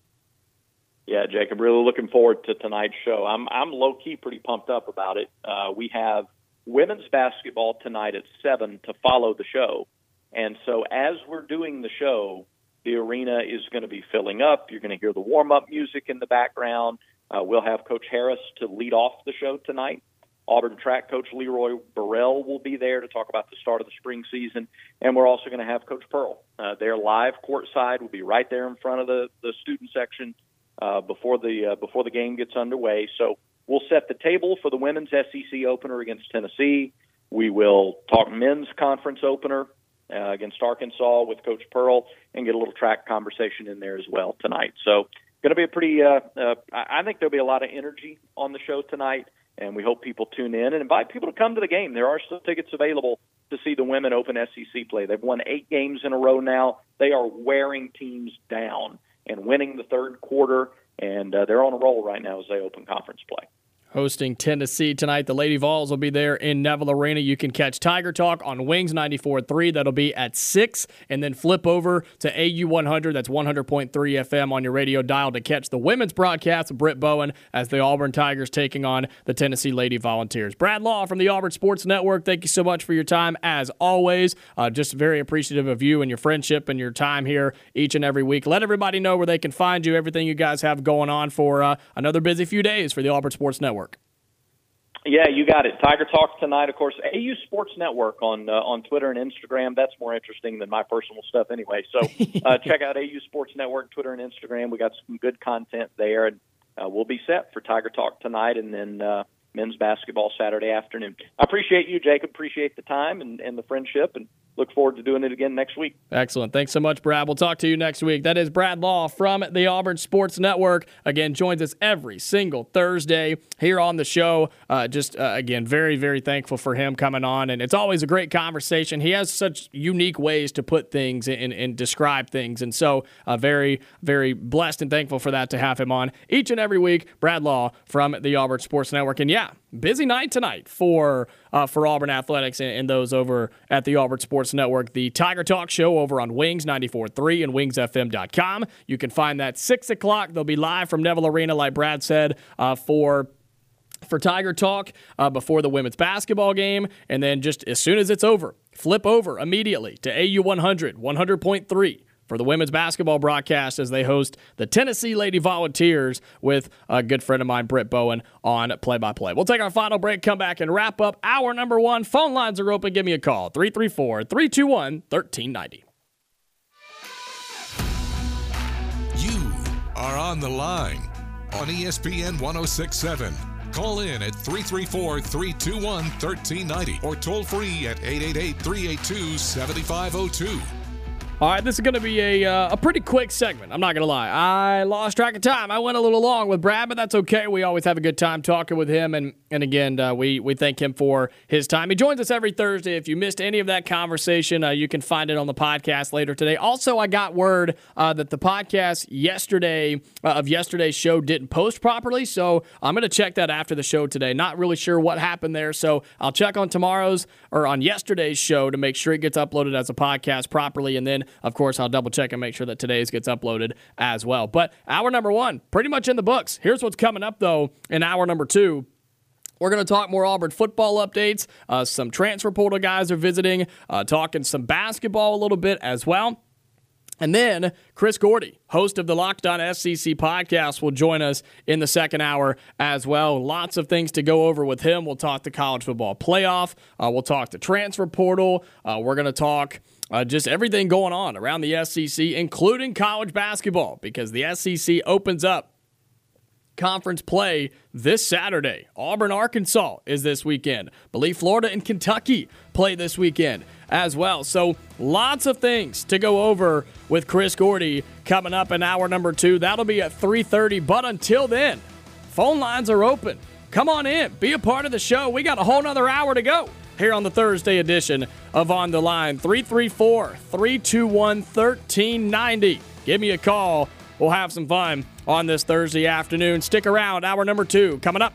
Yeah, Jacob, really looking forward to tonight's show. I'm I'm low key pretty pumped up about it. Uh, we have women's basketball tonight at seven to follow the show, and so as we're doing the show, the arena is going to be filling up. You're going to hear the warm up music in the background. Uh, we'll have Coach Harris to lead off the show tonight. Auburn track coach Leroy Burrell will be there to talk about the start of the spring season, and we're also going to have Coach Pearl. Uh, live courtside. We'll be right there in front of the the student section uh, before the uh, before the game gets underway. So we'll set the table for the women's SEC opener against Tennessee. We will talk men's conference opener uh, against Arkansas with Coach Pearl and get a little track conversation in there as well tonight. So going to be a pretty. Uh, uh, I think there'll be a lot of energy on the show tonight, and we hope people tune in and invite people to come to the game. There are still tickets available to see the women Open SEC play. They've won eight games in a row now. They are wearing teams down and winning the third quarter, and uh, they're on a roll right now as they open conference play hosting Tennessee tonight. The Lady Vols will be there in Neville Arena. You can catch Tiger Talk on Wings 94.3. That'll be at 6. And then flip over to AU 100. That's 100.3 FM on your radio dial to catch the women's broadcast of Britt Bowen as the Auburn Tigers taking on the Tennessee Lady Volunteers. Brad Law from the Auburn Sports Network, thank you so much for your time as always. Uh, just very appreciative of you and your friendship and your time here each and every week. Let everybody know where they can find you, everything you guys have going on for uh, another busy few days for the Auburn Sports Network. Yeah, you got it. Tiger Talk tonight, of course. AU Sports Network on uh, on Twitter and Instagram. That's more interesting than my personal stuff, anyway. So uh, check out AU Sports Network, Twitter and Instagram. We got some good content there, and uh, we'll be set for Tiger Talk tonight, and then uh, men's basketball Saturday afternoon. I appreciate you, Jacob. Appreciate the time and, and the friendship, and look forward to doing it again next week. Excellent. Thanks so much, Brad. We'll talk to you next week. That is Brad Law from the Auburn Sports Network. Again, joins us every single Thursday here on the show. Uh, just, uh, again, very, very thankful for him coming on. And it's always a great conversation. He has such unique ways to put things and, and describe things. And so, uh, very, very blessed and thankful for that to have him on each and every week. Brad Law from the Auburn Sports Network. And yeah, busy night tonight for uh, for Auburn athletics and, and, those over at the Auburn Sports Network. The Tiger Talk show over on Wings 94.3 and WingsFM.com. You can find that six o'clock. They'll be live from Neville Arena, like Brad said, uh, for for Tiger Talk uh, before the women's basketball game. And then just as soon as it's over, flip over immediately to AU 100, 100.3 for the women's basketball broadcast as they host the Tennessee Lady Volunteers with a good friend of mine, Britt Bowen, on play by play. We'll take our final break, come back, and wrap up hour number one. Phone lines are open. Give me a call 334 321 1390. You are on the line on ESPN 1067. Call in at 334 321 1390 or toll free at 888 382 7502. All right, this is going to be a, uh, a pretty quick segment. I'm not going to lie. I lost track of time. I went a little long with Brad, but that's okay. We always have a good time talking with him. And, and again, uh, we, we thank him for his time. He joins us every Thursday. If you missed any of that conversation, uh, you can find it on the podcast later today. Also, I got word uh, that the podcast yesterday uh, of yesterday's show didn't post properly. So I'm going to check that after the show today. Not really sure what happened there. So I'll check on tomorrow's or on yesterday's show to make sure it gets uploaded as a podcast properly. And then of course, I'll double check and make sure that today's gets uploaded as well. But hour number one, pretty much in the books. Here's what's coming up, though, in hour number two. We're going to talk more Auburn football updates. Uh, some transfer portal guys are visiting, uh, talking some basketball a little bit as well. And then Chris Gordy, host of the Locked On SEC podcast, will join us in the second hour as well. Lots of things to go over with him. We'll talk the college football playoff. Uh, we'll talk the transfer portal. Uh, we're going to talk uh, just everything going on around the SEC, including college basketball, because the SEC opens up conference play this Saturday. Auburn, Arkansas is this weekend. believe Florida and Kentucky play this weekend as well. So lots of things to go over with Chris Gordy coming up in hour number two. That'll be at 3:30. But until then, phone lines are open. Come on in, be a part of the show. We got a whole nother hour to go here on the Thursday edition of On the Line. 334 321 1390. Give me a call. We'll have some fun on this Thursday afternoon. Stick around. Hour number two coming up.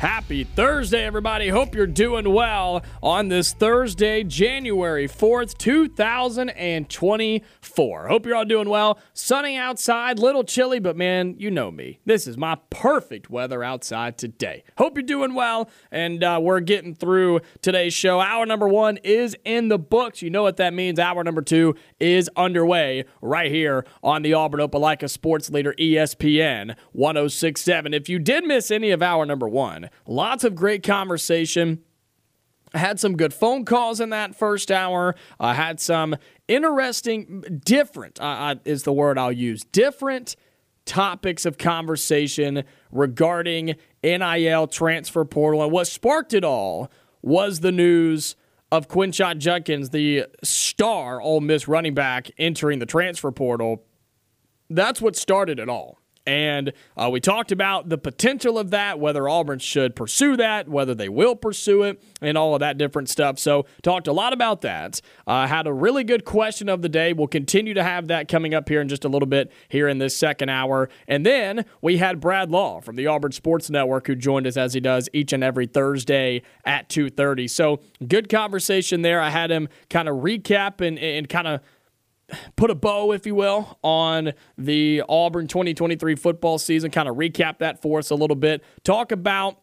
Happy Thursday, everybody. Hope you're doing well on this Thursday, January 4th, 2024. Hope you're all doing well. Sunny outside, little chilly, but man, you know me. This is my perfect weather outside today. Hope you're doing well, and uh, we're getting through today's show. Hour number one is in the books. You know what that means. Hour number two is underway right here on the Auburn Opelika Sports Leader ESPN 1067. If you did miss any of hour number one, Lots of great conversation. I had some good phone calls in that first hour. I had some interesting, different uh, uh, is the word I'll use. Different topics of conversation regarding NIL transfer portal. And what sparked it all was the news of Quinshon Judkins, the star Ole Miss running back, entering the transfer portal. That's what started it all. And uh, we talked about the potential of that, whether Auburn should pursue that, whether they will pursue it, and all of that different stuff. So, talked a lot about that. Uh, had a really good question of the day. We'll continue to have that coming up here in just a little bit here in this second hour. And then we had Brad Law from the Auburn Sports Network who joined us as he does each and every Thursday at 2:30. So, good conversation there. I had him kind of recap and, and kind of put a bow, if you will, on the Auburn 2023 football season, kind of recap that for us a little bit, talk about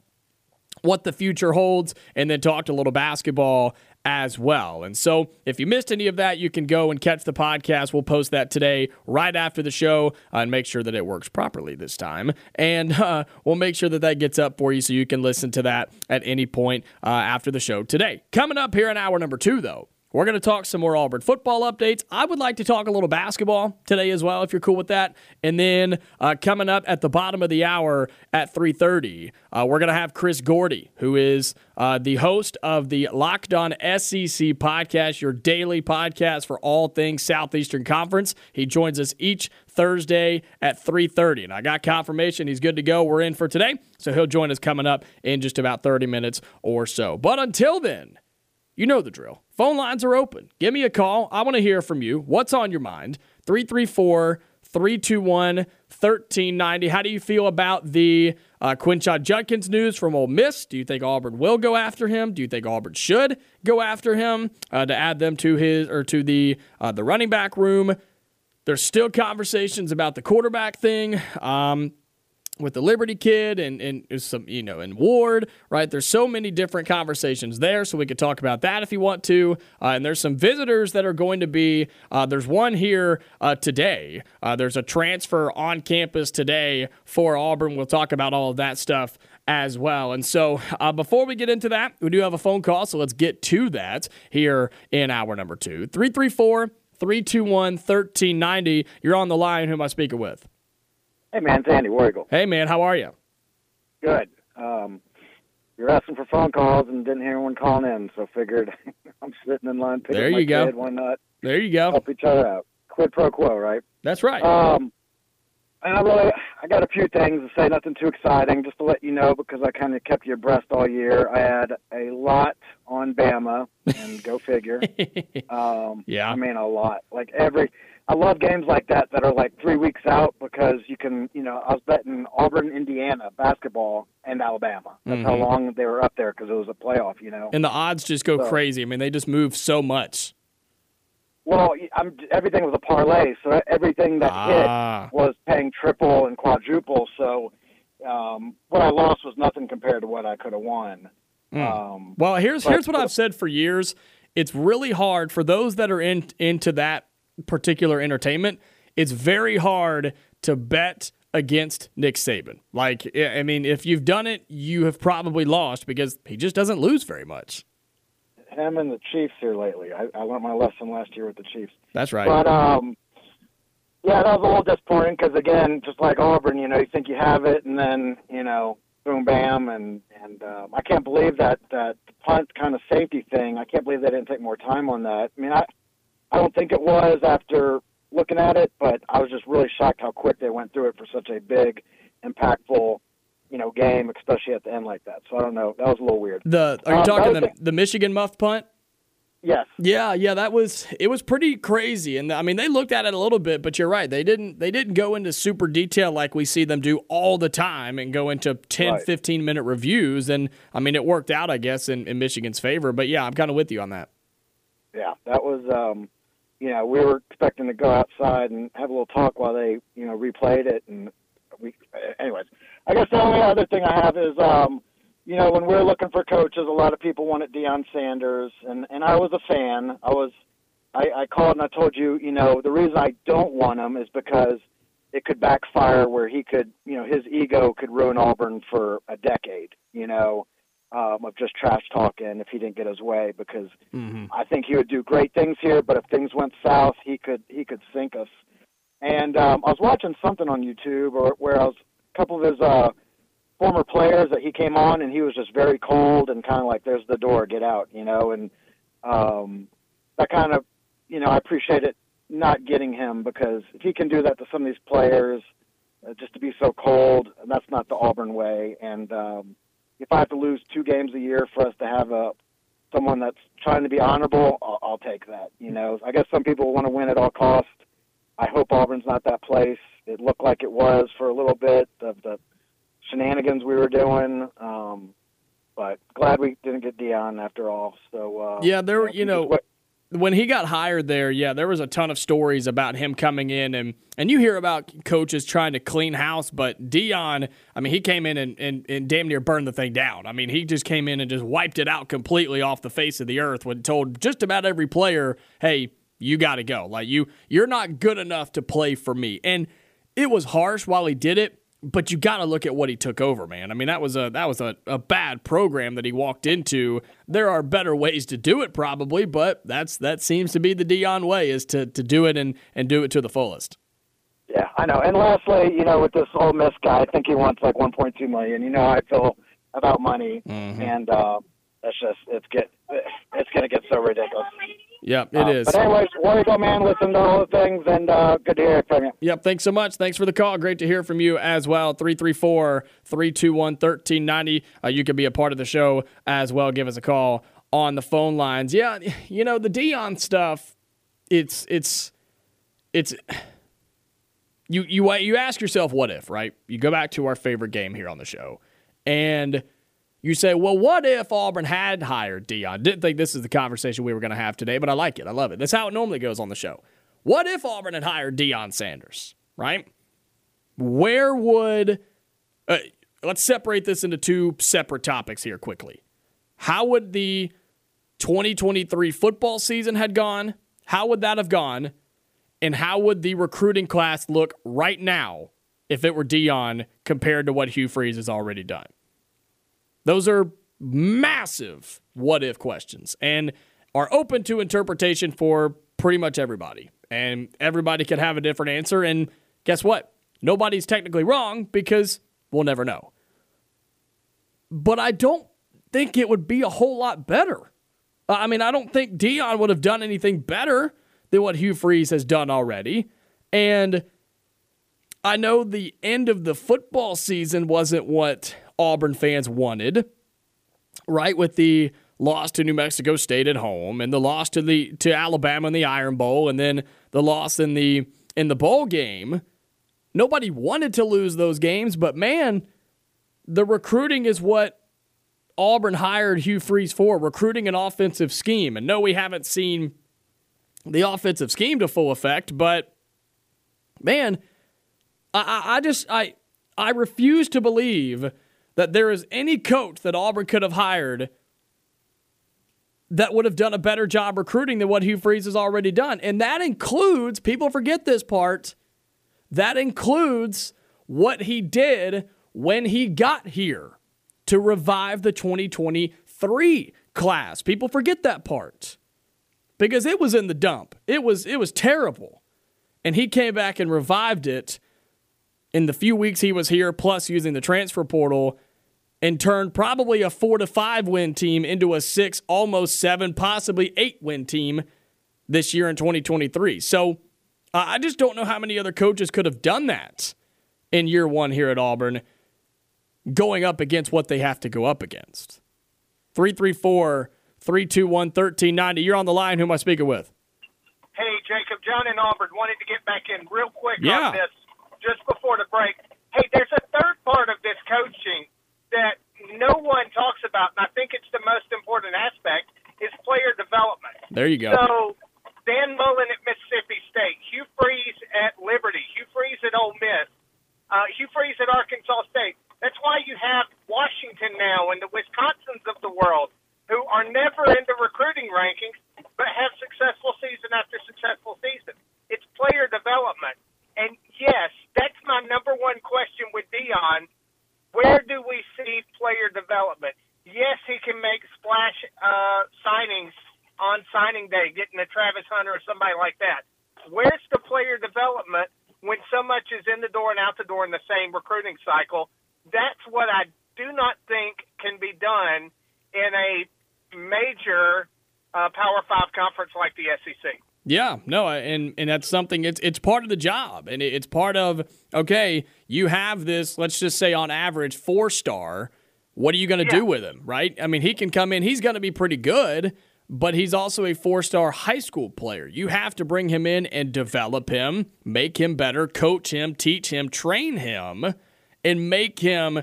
what the future holds, and then talk a little basketball as well. And so, if you missed any of that, you can go and catch the podcast. We'll post that today right after the show uh, and make sure that it works properly this time. And uh, we'll make sure that that gets up for you so you can listen to that at any point uh, after the show today. Coming up here in hour number two, though. We're going to talk some more Auburn football updates. I would like to talk a little basketball today as well, if you're cool with that. And then uh, coming up at the bottom of the hour at 3:30, uh, we're going to have Chris Gordy, who is uh, the host of the Locked On SEC podcast, your daily podcast for all things Southeastern Conference. He joins us each Thursday at 3:30, and I got confirmation he's good to go. We're in for today, so he'll join us coming up in just about 30 minutes or so. But until then. You know the drill. Phone lines are open. Give me a call. I want to hear from you. What's on your mind? 334 321 1390. How do you feel about the uh, Quinshon Judkins news from Ole Miss? Do you think Auburn will go after him? Do you think Auburn should go after him uh, to add them to his or to the uh, the running back room? There's still conversations about the quarterback thing. Um, with the Liberty kid and, and some, you know, and Ward, right? There's so many different conversations there, so we could talk about that if you want to. Uh, and there's some visitors that are going to be, uh, there's one here uh, today. Uh, there's a transfer on campus today for Auburn. We'll talk about all of that stuff as well. And so uh, before we get into that, we do have a phone call, so let's get to that here in hour number two. 334 321 1390. You're on the line. Who am I speaking with? Hey, man, it's Andy Weigel. Hey, man, how are you? Good. Um, you're asking for phone calls and didn't hear anyone calling in, so figured I'm sitting in line picking there you my go. kid. Why not There you go. help each other out? Quid pro quo, right? That's right. Um, and I really, I got a few things to say. Nothing too exciting, just to let you know because I kind of kept you abreast all year. I had a lot on Bama, and go figure. Um, Yeah. I mean a lot. Like every, I love games like that that are like three weeks out because you can, you know, I was betting Auburn, Indiana basketball and Alabama. That's how Mhm. long they were up there because it was a playoff, you know. and the odds just go So- crazy. I mean, they just move so much. Well, I'm everything was a parlay, so everything that Ah. hit was paying triple and quadruple. So um, what I lost was nothing compared to what I could have won. Um, Well, here's But- here's what I've said for years. It's really hard for those that are in into that particular entertainment. It's very hard to bet against Nick Saban. Like, I mean, if you've done it, you have probably lost because he just doesn't lose very much. him and the Chiefs here lately. I, I learned my lesson last year with the Chiefs. That's right. But um, yeah, that was a little disappointing because again, just like Auburn, you know, you think you have it, and then you know, boom, bam, and and um, I can't believe that that punt kind of safety thing. I can't believe they didn't take more time on that. I mean, I I don't think it was after looking at it, but I was just really shocked how quick they went through it for such a big, impactful, you know, game, especially at the end like that. So I don't know. That was a little weird. the are you Um, talking the, the Michigan muff punt? Yes. Yeah, yeah, that was it was pretty crazy. And I mean, they looked at it a little bit, but you're right. They didn't they didn't go into super detail like we see them do all the time and go into 10 Right. 15 minute reviews and I mean, it worked out I guess in, in Michigan's favor, but yeah, I'm kind of with you on that. yeah, that was um you know, we were expecting to go outside and have a little talk while they, you know, replayed it and we anyways. I guess the only other thing I have is um you know, when we're looking for coaches, a lot of people wanted Deion Sanders and and I was a fan. I was I, I called and I told you, you know, the reason I don't want him is because it could backfire where he could, you know, his ego could ruin Auburn for a decade, you know, um, of just trash talking if he didn't get his way because I think he would do great things here, but if things went south, he could he could sink us. And um, I was watching something on YouTube or where I was a couple of his uh, former players that he came on and he was just very cold and kind of like, "There's the door, get out," you know. And um, that kind of, you know, I appreciate it not getting him because if he can do that to some of these players, uh, just to be so cold, and that's not the Auburn way. And um, if I have to lose two games a year for us to have a someone that's trying to be honorable, I'll, I'll take that. You know, I guess some people want to win at all costs. I hope Auburn's not that place. It looked like it was for a little bit of the shenanigans we were doing. Um, but glad we didn't get Deion after all. So uh, yeah, there were you know when he got hired there, yeah, there was a ton of stories about him coming in and and you hear about coaches trying to clean house, but Deion, I mean, he came in and, and, and damn near burned the thing down. I mean, he just came in and just wiped it out completely off the face of the earth when told just about every player, hey, you gotta go. Like you you're not good enough to play for me. And it was harsh while he did it, but you got to look at what he took over, man. I mean, that was a that was a, a bad program that he walked into. There are better ways to do it, probably, but that's that seems to be the Deion way is to to do it and and do it to the fullest. Yeah, I know. And lastly, you know, with this Ole Miss guy, I think he wants like 1.2 million. You know how I feel about money, mm-hmm. and uh, that's just it's get it's going to get so ridiculous. Yep, it uh, is. But anyways, War Eagle man, listen to all the things, and uh, good to hear from you. Yep, thanks so much. Thanks for the call. Great to hear from you as well. 334-321-1390. Uh, you can be a part of the show as well. Give us a call on the phone lines. Yeah, you know, the Deion stuff, it's it's it's you you you ask yourself what if, right? You go back to our favorite game here on the show. And – you say, well, what if Auburn had hired Deion? Didn't think this is the conversation we were going to have today, but I like it. I love it. That's how it normally goes on the show. What if Auburn had hired Deion Sanders, right? Where would, uh, let's separate this into two separate topics here quickly. How would the 2023 football season had gone? How would that have gone? And how would the recruiting class look right now if it were Deion compared to what Hugh Freeze has already done? Those are massive what if questions and are open to interpretation for pretty much everybody. And everybody could have a different answer. And guess what? Nobody's technically wrong because we'll never know. But I don't think it would be a whole lot better. I mean, I don't think Deion would have done anything better than what Hugh Freeze has done already. And I know the end of the football season wasn't what Auburn fans wanted, right? With the loss to New Mexico State at home and the loss to the to Alabama in the Iron Bowl and then the loss in the in the bowl game. Nobody wanted to lose those games, but man, the recruiting is what Auburn hired Hugh Freeze for, recruiting an offensive scheme. And no, we haven't seen the offensive scheme to full effect, but man, I, I just I I refuse to believe that there is any coach that Auburn could have hired that would have done a better job recruiting than what Hugh Freeze has already done. And that includes, people forget this part, that includes what he did when he got here to revive the 2023 class. People forget that part because it was in the dump. It was it was terrible. And he came back and revived it in the few weeks he was here plus using the transfer portal and turned probably a four to five win team into a six, almost seven, possibly eight win team this year in 2023. So uh, I just don't know how many other coaches could have done that in year one here at Auburn, going up against what they have to go up against. 334 321 1390. You're on the line. Who am I speaking with? Hey, Jacob. John in Auburn wanted to get back in real quick yeah. on this just before the break. Hey, there's a third part of this coaching that no one talks about, and I think it's the most important aspect, is player development. There you go. So Dan Mullen at Mississippi State, Hugh Freeze at Liberty, Hugh Freeze at Ole Miss, uh, Hugh Freeze at Arkansas State. That's why you have Washington now and the Wisconsins of the world who are never in the recruiting rankings but have successful season after successful season. It's player development. And yes, that's my number one question with Deion where do we see player development? Yes, he can make splash uh, signings on signing day, getting a Travis Hunter or somebody like that. Where's the player development coaches in the door and out the door in the same recruiting cycle. That's what I do not think can be done in a major uh, Power Five conference like the SEC. Yeah, no, and and that's something. It's it's part of the job, and it's part of okay. You have this. Let's just say on average four star. What are you going to yeah. do with him, right? I mean, he can come in. He's going to be pretty good, but he's also a four star high school player. You have to bring him in and develop him, make him better, coach him, teach him, train him, and make him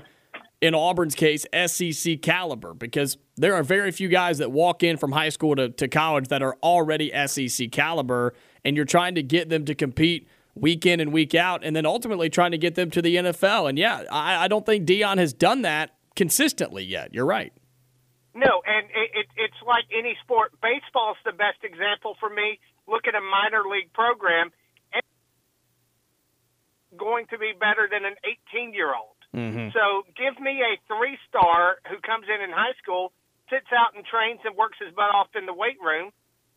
in Auburn's case, SEC caliber, because there are very few guys that walk in from high school to, to college that are already SEC caliber, and you're trying to get them to compete week in and week out, and then ultimately trying to get them to the NFL. And yeah, I, I don't think Deion has done that consistently yet. You're right. No, and it, it, it's like any sport. Baseball's the best example for me. Look at a minor league program. Going to be better than an 18 year old Mm-hmm. So give me a three star who comes in in high school, sits out and trains and works his butt off in the weight room.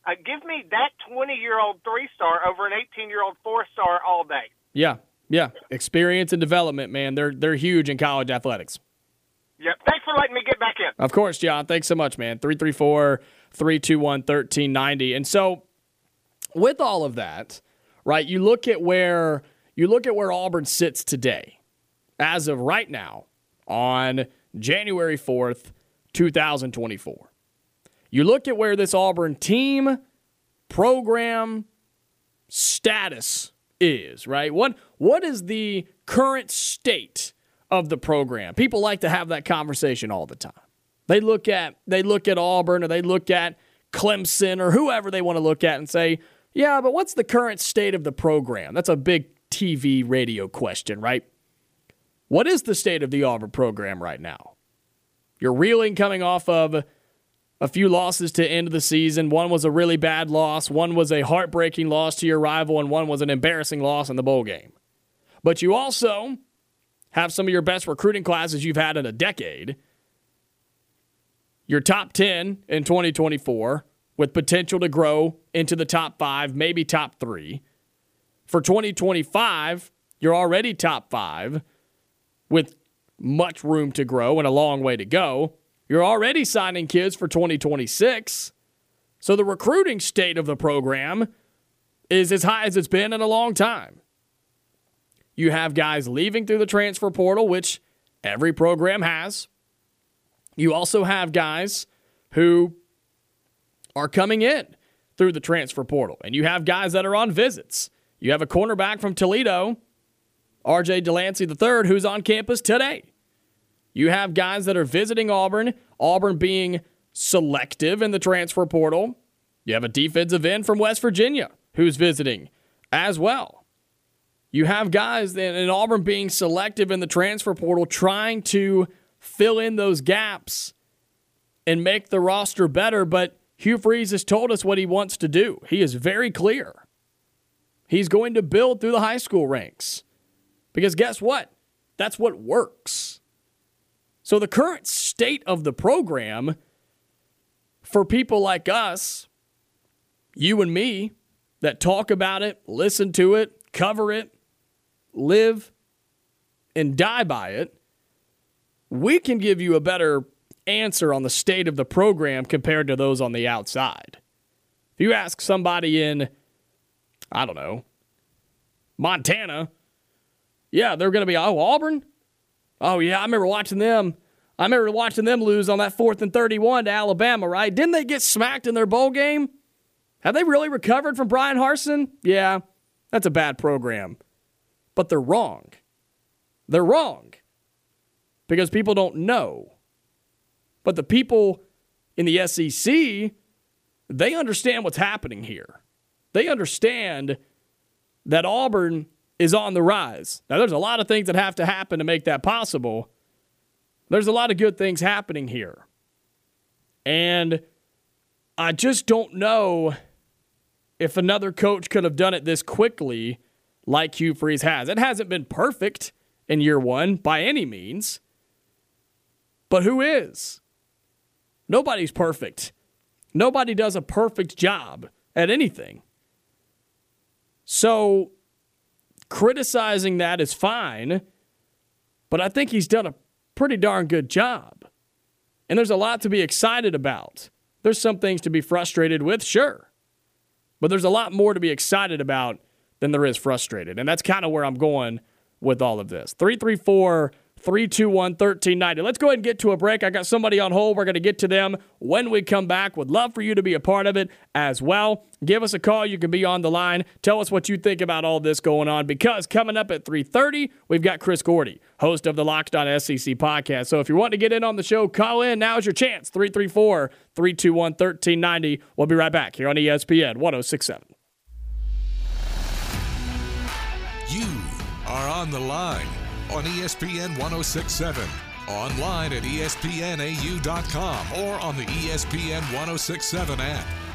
Uh, give me that 20 year old three star over an 18 year old four star all day. Yeah, yeah. Experience and development, man. They're they're huge in college athletics. Yep. Thanks for letting me get back in. Of course, John. Thanks so much, man. 334 321 1390. And so, with all of that, right, you look at where you look at where Auburn sits today as of right now on January 4th, 2024. You look at where this Auburn team, program, status is, right? What what is the current state of the program? People like to have that conversation all the time. They look at they look at Auburn or they look at Clemson or whoever they want to look at and say, "Yeah, but what's the current state of the program?" That's a big TV radio question, right? What is the state of the Auburn program right now? You're reeling coming off of a few losses to end of the season. One was a really bad loss, one was a heartbreaking loss to your rival, and one was an embarrassing loss in the bowl game. But you also have some of your best recruiting classes you've had in a decade. Your top 10 in 2024 with potential to grow into the top five, maybe top three. For 2025, you're already top five with much room to grow and a long way to go. You're already signing kids for 2026. So the recruiting state of the program is as high as it's been in a long time. You have guys leaving through the transfer portal, which every program has. You also have guys who are coming in through the transfer portal, and you have guys that are on visits. You have a cornerback from Toledo RJ Delancey III, who's on campus today. You have guys that are visiting Auburn, Auburn being selective in the transfer portal. You have a defensive end from West Virginia who's visiting as well. You have guys in Auburn being selective in the transfer portal, trying to fill in those gaps and make the roster better. But Hugh Freeze has told us what he wants to do. He is very clear. He's going to build through the high school ranks. Because guess what? That's what works. So the current state of the program for people like us, you and me, that talk about it, listen to it, cover it, live and die by it, we can give you a better answer on the state of the program compared to those on the outside. If you ask somebody in, I don't know, Montana, yeah, they're going to be, oh, Auburn? Oh, yeah, I remember watching them. I remember watching them lose on that fourth and 31 to Alabama, right? Didn't they get smacked in their bowl game? Have they really recovered from Bryan Harsin? Yeah, that's a bad program. But they're wrong. They're wrong because people don't know. But the people in the SEC, they understand what's happening here. They understand that Auburn is on the rise. Now, there's a lot of things that have to happen to make that possible. There's a lot of good things happening here. And I just don't know if another coach could have done it this quickly like Hugh Freeze has. It hasn't been perfect in year one by any means. But who is? Nobody's perfect. Nobody does a perfect job at anything. So criticizing that is fine, but I think he's done a pretty darn good job. And there's a lot to be excited about. There's some things to be frustrated with, sure. But there's a lot more to be excited about than there is frustrated. And that's kind of where I'm going with all of this. 334 321 1390. Let's go ahead and get to a break. I got somebody on hold. We're going to get to them when we come back. Would love for you to be a part of it as well. Give us a call. You can be on the line. Tell us what you think about all this going on because coming up at 3:30, we've got Chris Gordy, host of the Locked On SEC podcast. So if you want to get in on the show, call in. Now's your chance. 334 321 1390. We'll be right back here on ESPN 1067. You are on the line on ESPN 1067, online at espnau.com, or on the ESPN 1067 app.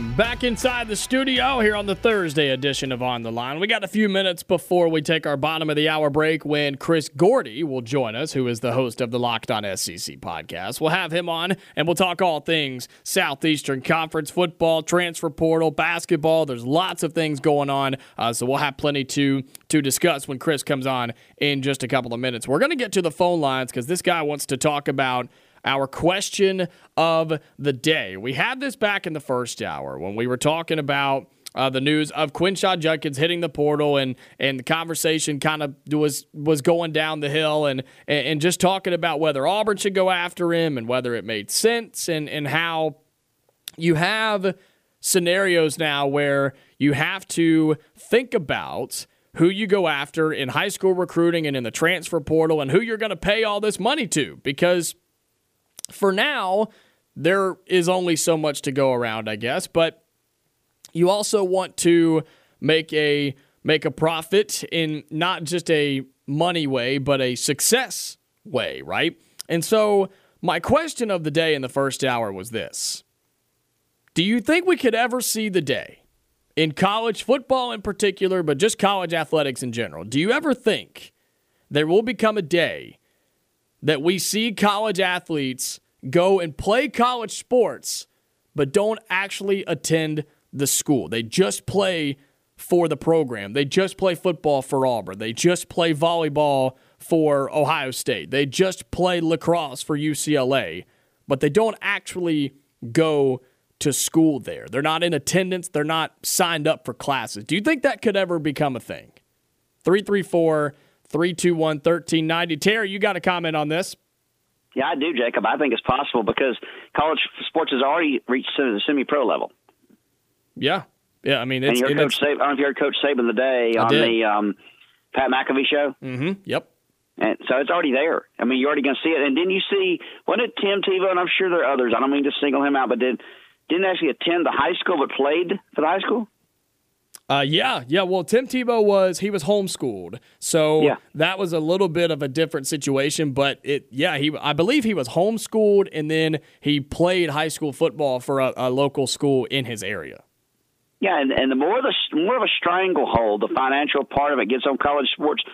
Back inside the studio here on the Thursday edition of On the Line. We got a few minutes before we take our bottom of the hour break when Chris Gordy will join us, who is the host of the Locked On SEC podcast. We'll have him on and we'll talk all things Southeastern Conference football, transfer portal, basketball. There's lots of things going on, uh, so we'll have plenty to to discuss when Chris comes on in just a couple of minutes. We're going to get to the phone lines because this guy wants to talk about our question of the day. We had this back in the first hour when we were talking about uh, the news of Quinshon Judkins hitting the portal and and the conversation kind of was was going down the hill and and just talking about whether Auburn should go after him and whether it made sense and and how you have scenarios now where you have to think about who you go after in high school recruiting and in the transfer portal and who you're going to pay all this money to because for now, there is only so much to go around, I guess, but you also want to make a make a profit in not just a money way, but a success way, right? And so my question of the day in the first hour was this. Do you think we could ever see the day in college football in particular, but just college athletics in general? Do you ever think there will become a day that we see college athletes go and play college sports, but don't actually attend the school. They just play for the program. They just play football for Auburn. They just play volleyball for Ohio State. They just play lacrosse for UCLA, but they don't actually go to school there. They're not in attendance, they're not signed up for classes. Do you think that could ever become a thing? 334 321 1390. Terry, you got a comment on this? Yeah, I do, Jacob. I think it's possible because college sports has already reached the semi-pro level. Yeah, yeah. I mean, it's, and you heard Coach Saban, I don't know if you heard Coach Saban today I on did. the um, Pat McAfee show. Mm-hmm. Yep. And so it's already there. I mean, you're already going to see it. And didn't you see? What did Tim Tebow? And I'm sure there are others. I don't mean to single him out, but did didn't actually attend the high school, but played for the high school. Uh, yeah, yeah. Well, Tim Tebow was he was homeschooled, so yeah. that was a little bit of a different situation. But it, yeah, he I believe he was homeschooled, and then he played high school football for a, a local school in his area. Yeah, and, and the more the more of a stranglehold the financial part of it gets on college sports,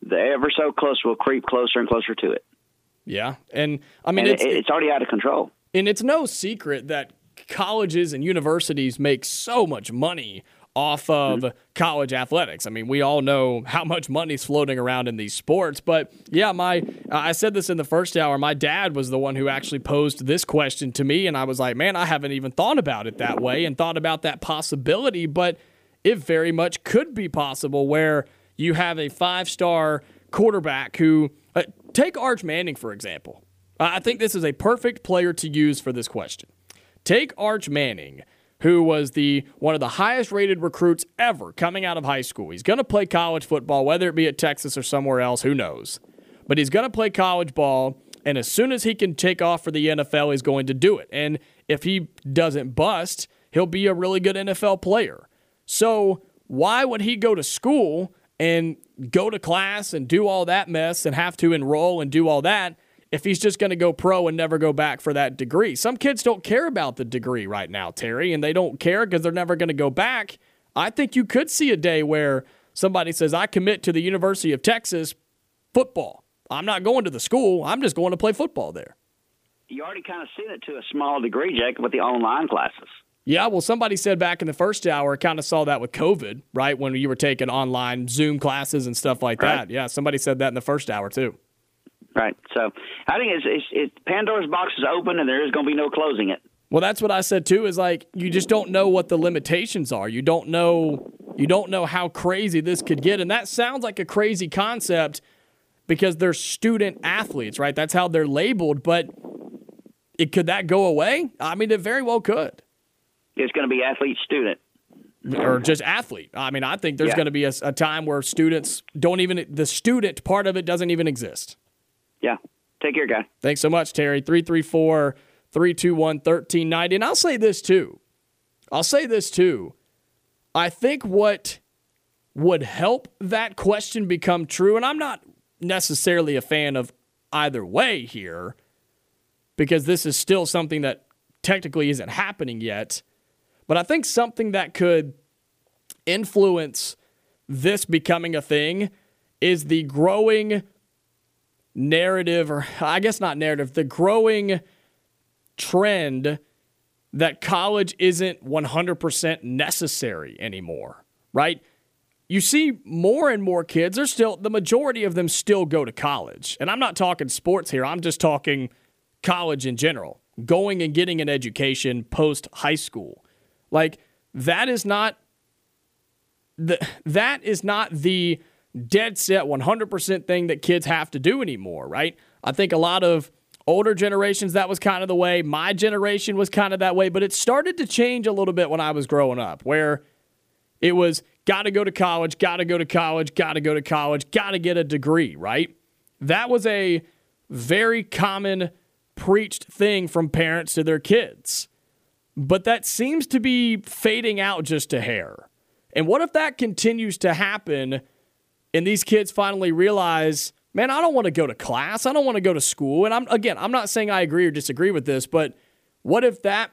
the ever so close will creep closer and closer to it. Yeah, and I mean and it's, it, it's already out of control. And it's no secret that colleges and universities make so much money off of mm-hmm. college athletics. I mean, we all know how much money's floating around in these sports, but yeah, my I said this in the first hour. My dad was the one who actually posed this question to me and I was like, "Man, I haven't even thought about it that way and thought about that possibility, but it very much could be possible where you have a five-star quarterback who uh, take Arch Manning for example. I think this is a perfect player to use for this question. Take Arch Manning who was the one of the highest rated recruits ever coming out of high school. He's going to play college football, whether it be at Texas or somewhere else, who knows. But he's going to play college ball, and as soon as he can take off for the NFL, he's going to do it. And if he doesn't bust, he'll be a really good NFL player. So why would he go to school and go to class and do all that mess and have to enroll and do all that if he's just going to go pro and never go back for that degree. Some kids don't care about the degree right now, Terry, and they don't care because they're never going to go back. I think you could see a day where somebody says, I commit to the University of Texas football. I'm not going to the school, I'm just going to play football there. You already kind of seen it to a small degree, Jacob, with the online classes. Yeah, well, somebody said back in the first hour, kind of saw that with COVID, right? When you were taking online Zoom classes and stuff like Right. that. Yeah, somebody said that in the first hour, too. Right. So I think it's, it's, it Pandora's box is open, and there is going to be no closing it. Well, that's what I said too. Is like you just don't know what the limitations are. You don't know. You don't know how crazy this could get, and that sounds like a crazy concept because they're student athletes, right? That's how they're labeled. But it could that go away? I mean, it very well could, It's going to be athlete student. or just athlete. I mean, I think there's Yeah. going to be a, a time where students don't even the student part of it doesn't even exist. Yeah. Take care, guy. Thanks so much, Terry. 334 321 1390. And I'll say this too. I'll say this too. I think what would help that question become true, and I'm not necessarily a fan of either way here, because this is still something that technically isn't happening yet. But I think something that could influence this becoming a thing is the growing narrative, or I guess not narrative, the growing trend that college isn't 100% necessary anymore, right? You see more and more kids, they're still, the majority of them still go to college. And I'm not talking sports here, I'm just talking college in general, going and getting an education post high school. Like, that is not the, that is not the dead set 100% thing that kids have to do anymore, right? I think a lot of older generations that was kind of the way. My generation was kind of that way, but it started to change a little bit when I was growing up, where it was got to go to college, got to go to college, got to go to college, got to get a degree, right? That was a very common preached thing from parents to their kids. But that seems to be fading out just a hair. And what if that continues to happen and these kids finally realize, man, I don't want to go to class. I don't want to go to school. And I'm again, I'm not saying I agree or disagree with this, but what if that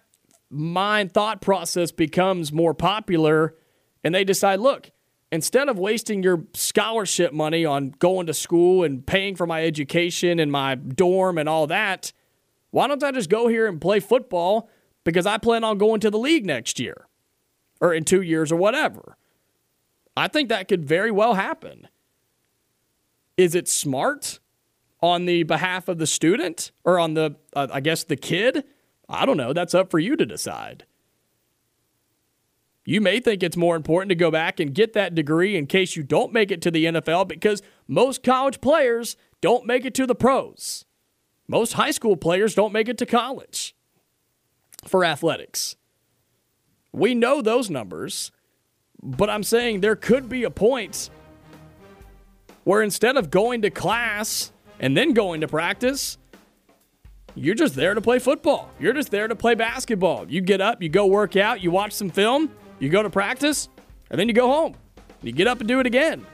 mind thought process becomes more popular and they decide, look, instead of wasting your scholarship money on going to school and paying for my education and my dorm and all that, why don't I just go here and play football because I plan on going to the league next year or in 2 years or whatever. I think that could very well happen. Is it smart on the behalf of the student or on the, uh, I guess, the kid? I don't know. That's up for you to decide. You may think it's more important to go back and get that degree in case you don't make it to the NFL because most college players don't make it to the pros. Most high school players don't make it to college for athletics. We know those numbers. But I'm saying there could be a point where instead of going to class and then going to practice, you're just there to play football. You're just there to play basketball. You get up, you go work out, you watch some film, you go to practice, and then you go home. You get up and do it again.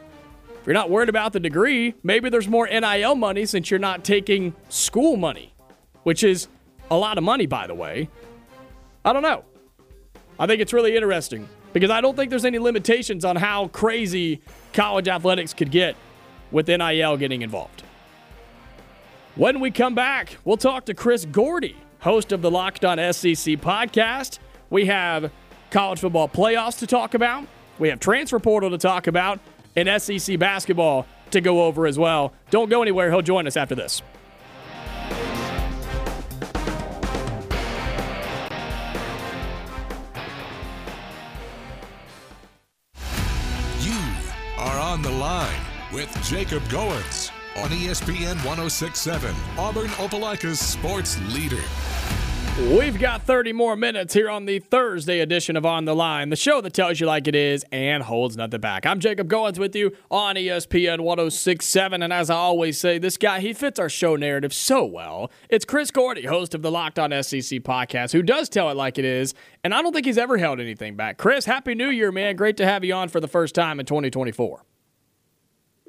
If you're not worried about the degree, maybe there's more NIL money since you're not taking school money, which is a lot of money, by the way. I don't know. I think it's really interesting because I don't think there's any limitations on how crazy college athletics could get with NIL getting involved. When we come back, we'll talk to Chris Gordy, host of the Locked On SEC podcast. We have college football playoffs to talk about, we have transfer portal to talk about, and SEC basketball to go over as well. Don't go anywhere, he'll join us after this. On the line with Jacob Goins on ESPN 1067, Auburn Opelika's sports leader. We've got 30 more minutes here on the Thursday edition of On the Line, the show that tells you like it is and holds nothing back. I'm Jacob Goins with you on ESPN 1067. And as I always say, this guy, he fits our show narrative so well. It's Chris Gordy, host of the Locked On SEC podcast, who does tell it like it is. And I don't think he's ever held anything back. Chris, Happy New Year, man. Great to have you on for the first time in 2024.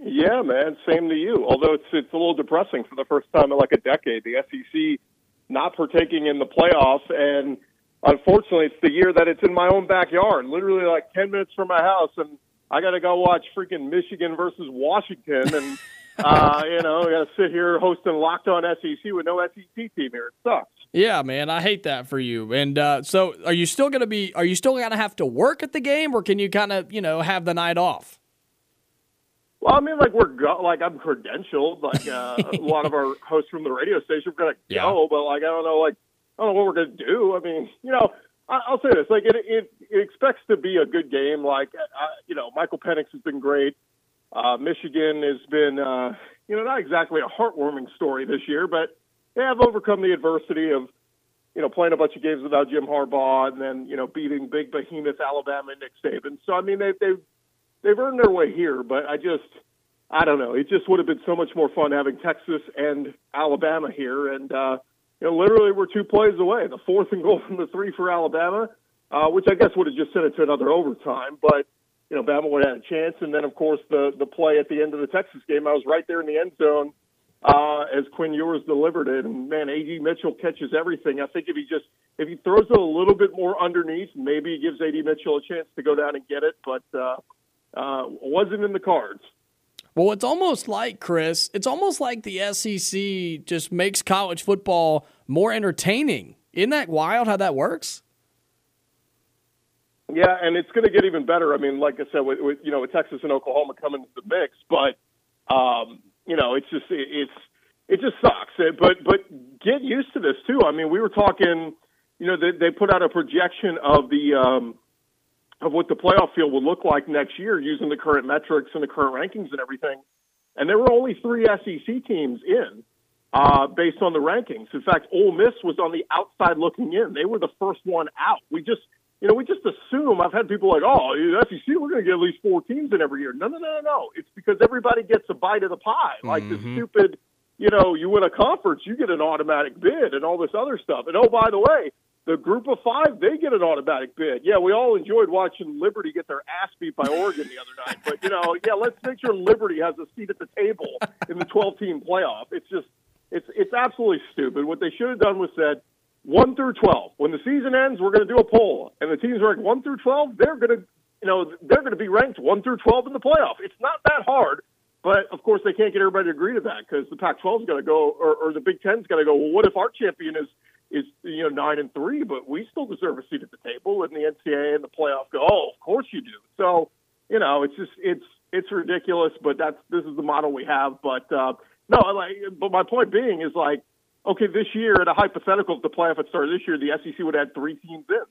Yeah, man. Same to you. Although it's it's a little depressing for the first time in like a decade. The SEC not partaking in the playoffs, and unfortunately, it's the year that it's in my own backyard, literally like ten minutes from my house, and I got to go watch freaking Michigan versus Washington, and uh, you know, we got to sit here hosting Locked On SEC with no SEC team here. It sucks. Yeah, man, I hate that for you. And uh, so, are you still gonna be? Are you still gonna have to work at the game, or can you kind of, you know, have the night off? Well, I mean, like we're go- like I'm credentialed. Like uh, a lot of our hosts from the radio station, we're gonna Yeah. go, but like I don't know, like I don't know what we're gonna do. I mean, you know, I- I'll say this: like it, it, it expects to be a good game. Like uh, you know, Michael Penix has been great. Uh, Michigan has been, uh, you know, not exactly a heartwarming story this year, but they have overcome the adversity of, you know, playing a bunch of games without Jim Harbaugh and then, you know, beating big behemoth Alabama and Nick Saban. So I mean, they they they've earned their way here, but I just I don't know. It just would have been so much more fun having Texas and Alabama here, and uh, you know, literally we're two plays away. The fourth and goal from the three for Alabama, uh, which I guess would have just sent it to another overtime, but you know, Bama would have had a chance. And then, of course, the the play at the end of the Texas game, I was right there in the end zone uh, as Quinn Ewers delivered it, and man, A.D. Mitchell catches everything. I think if he just if he throws it a little bit more underneath, maybe he gives A.D. Mitchell a chance to go down and get it, but uh, uh, wasn't in the cards. Well, it's almost like Chris. It's almost like the SEC just makes college football more entertaining. Isn't that wild how that works? Yeah, and it's going to get even better. I mean, like I said, with, with you know, with Texas and Oklahoma coming into the mix, but um, you know, it's just it, it's it just sucks. Uh, But but get used to this too. I mean, we were talking. You know, they, they put out a projection of the um, of what the playoff field would look like next year using the current metrics and the current rankings and everything. And there were only three SEC teams in uh, based on the rankings. In fact, Ole Miss was on the outside looking in. They were the first one out. We just, you know, we just assume. I've had people like, oh, SEC, we're going to get at least four teams in every year. No, no, no, no, no. It's because everybody gets a bite of the pie. Like the stupid, you know, you win a conference, you get an automatic bid and all this other stuff. And oh, by the way, the group of five, they get an automatic bid. Yeah, we all enjoyed watching Liberty get their ass beat by Oregon the other night. But, you know, yeah, let's make sure Liberty has a seat at the table in the 12 team playoff. It's just, it's, it's absolutely stupid. What they should have done was said, 1 through 12. When the season ends, we're going to do a poll. And the teams ranked 1 through 12, they're going to, you know, they're going to be ranked 1 through 12 in the playoff. It's not that hard. But of course, they can't get everybody to agree to that because the Pac-12 is going to go, or, or the Big Ten is going to go. Well, what if our champion is is you know nine and three, but we still deserve a seat at the table, and the NCAA and the playoff go. Oh, of course you do. So you know, it's just it's it's ridiculous, but that's this is the model we have. But uh, no, like, but my point being is like, okay, this year at a hypothetical, if the playoff had started this year, the SEC would had three teams in.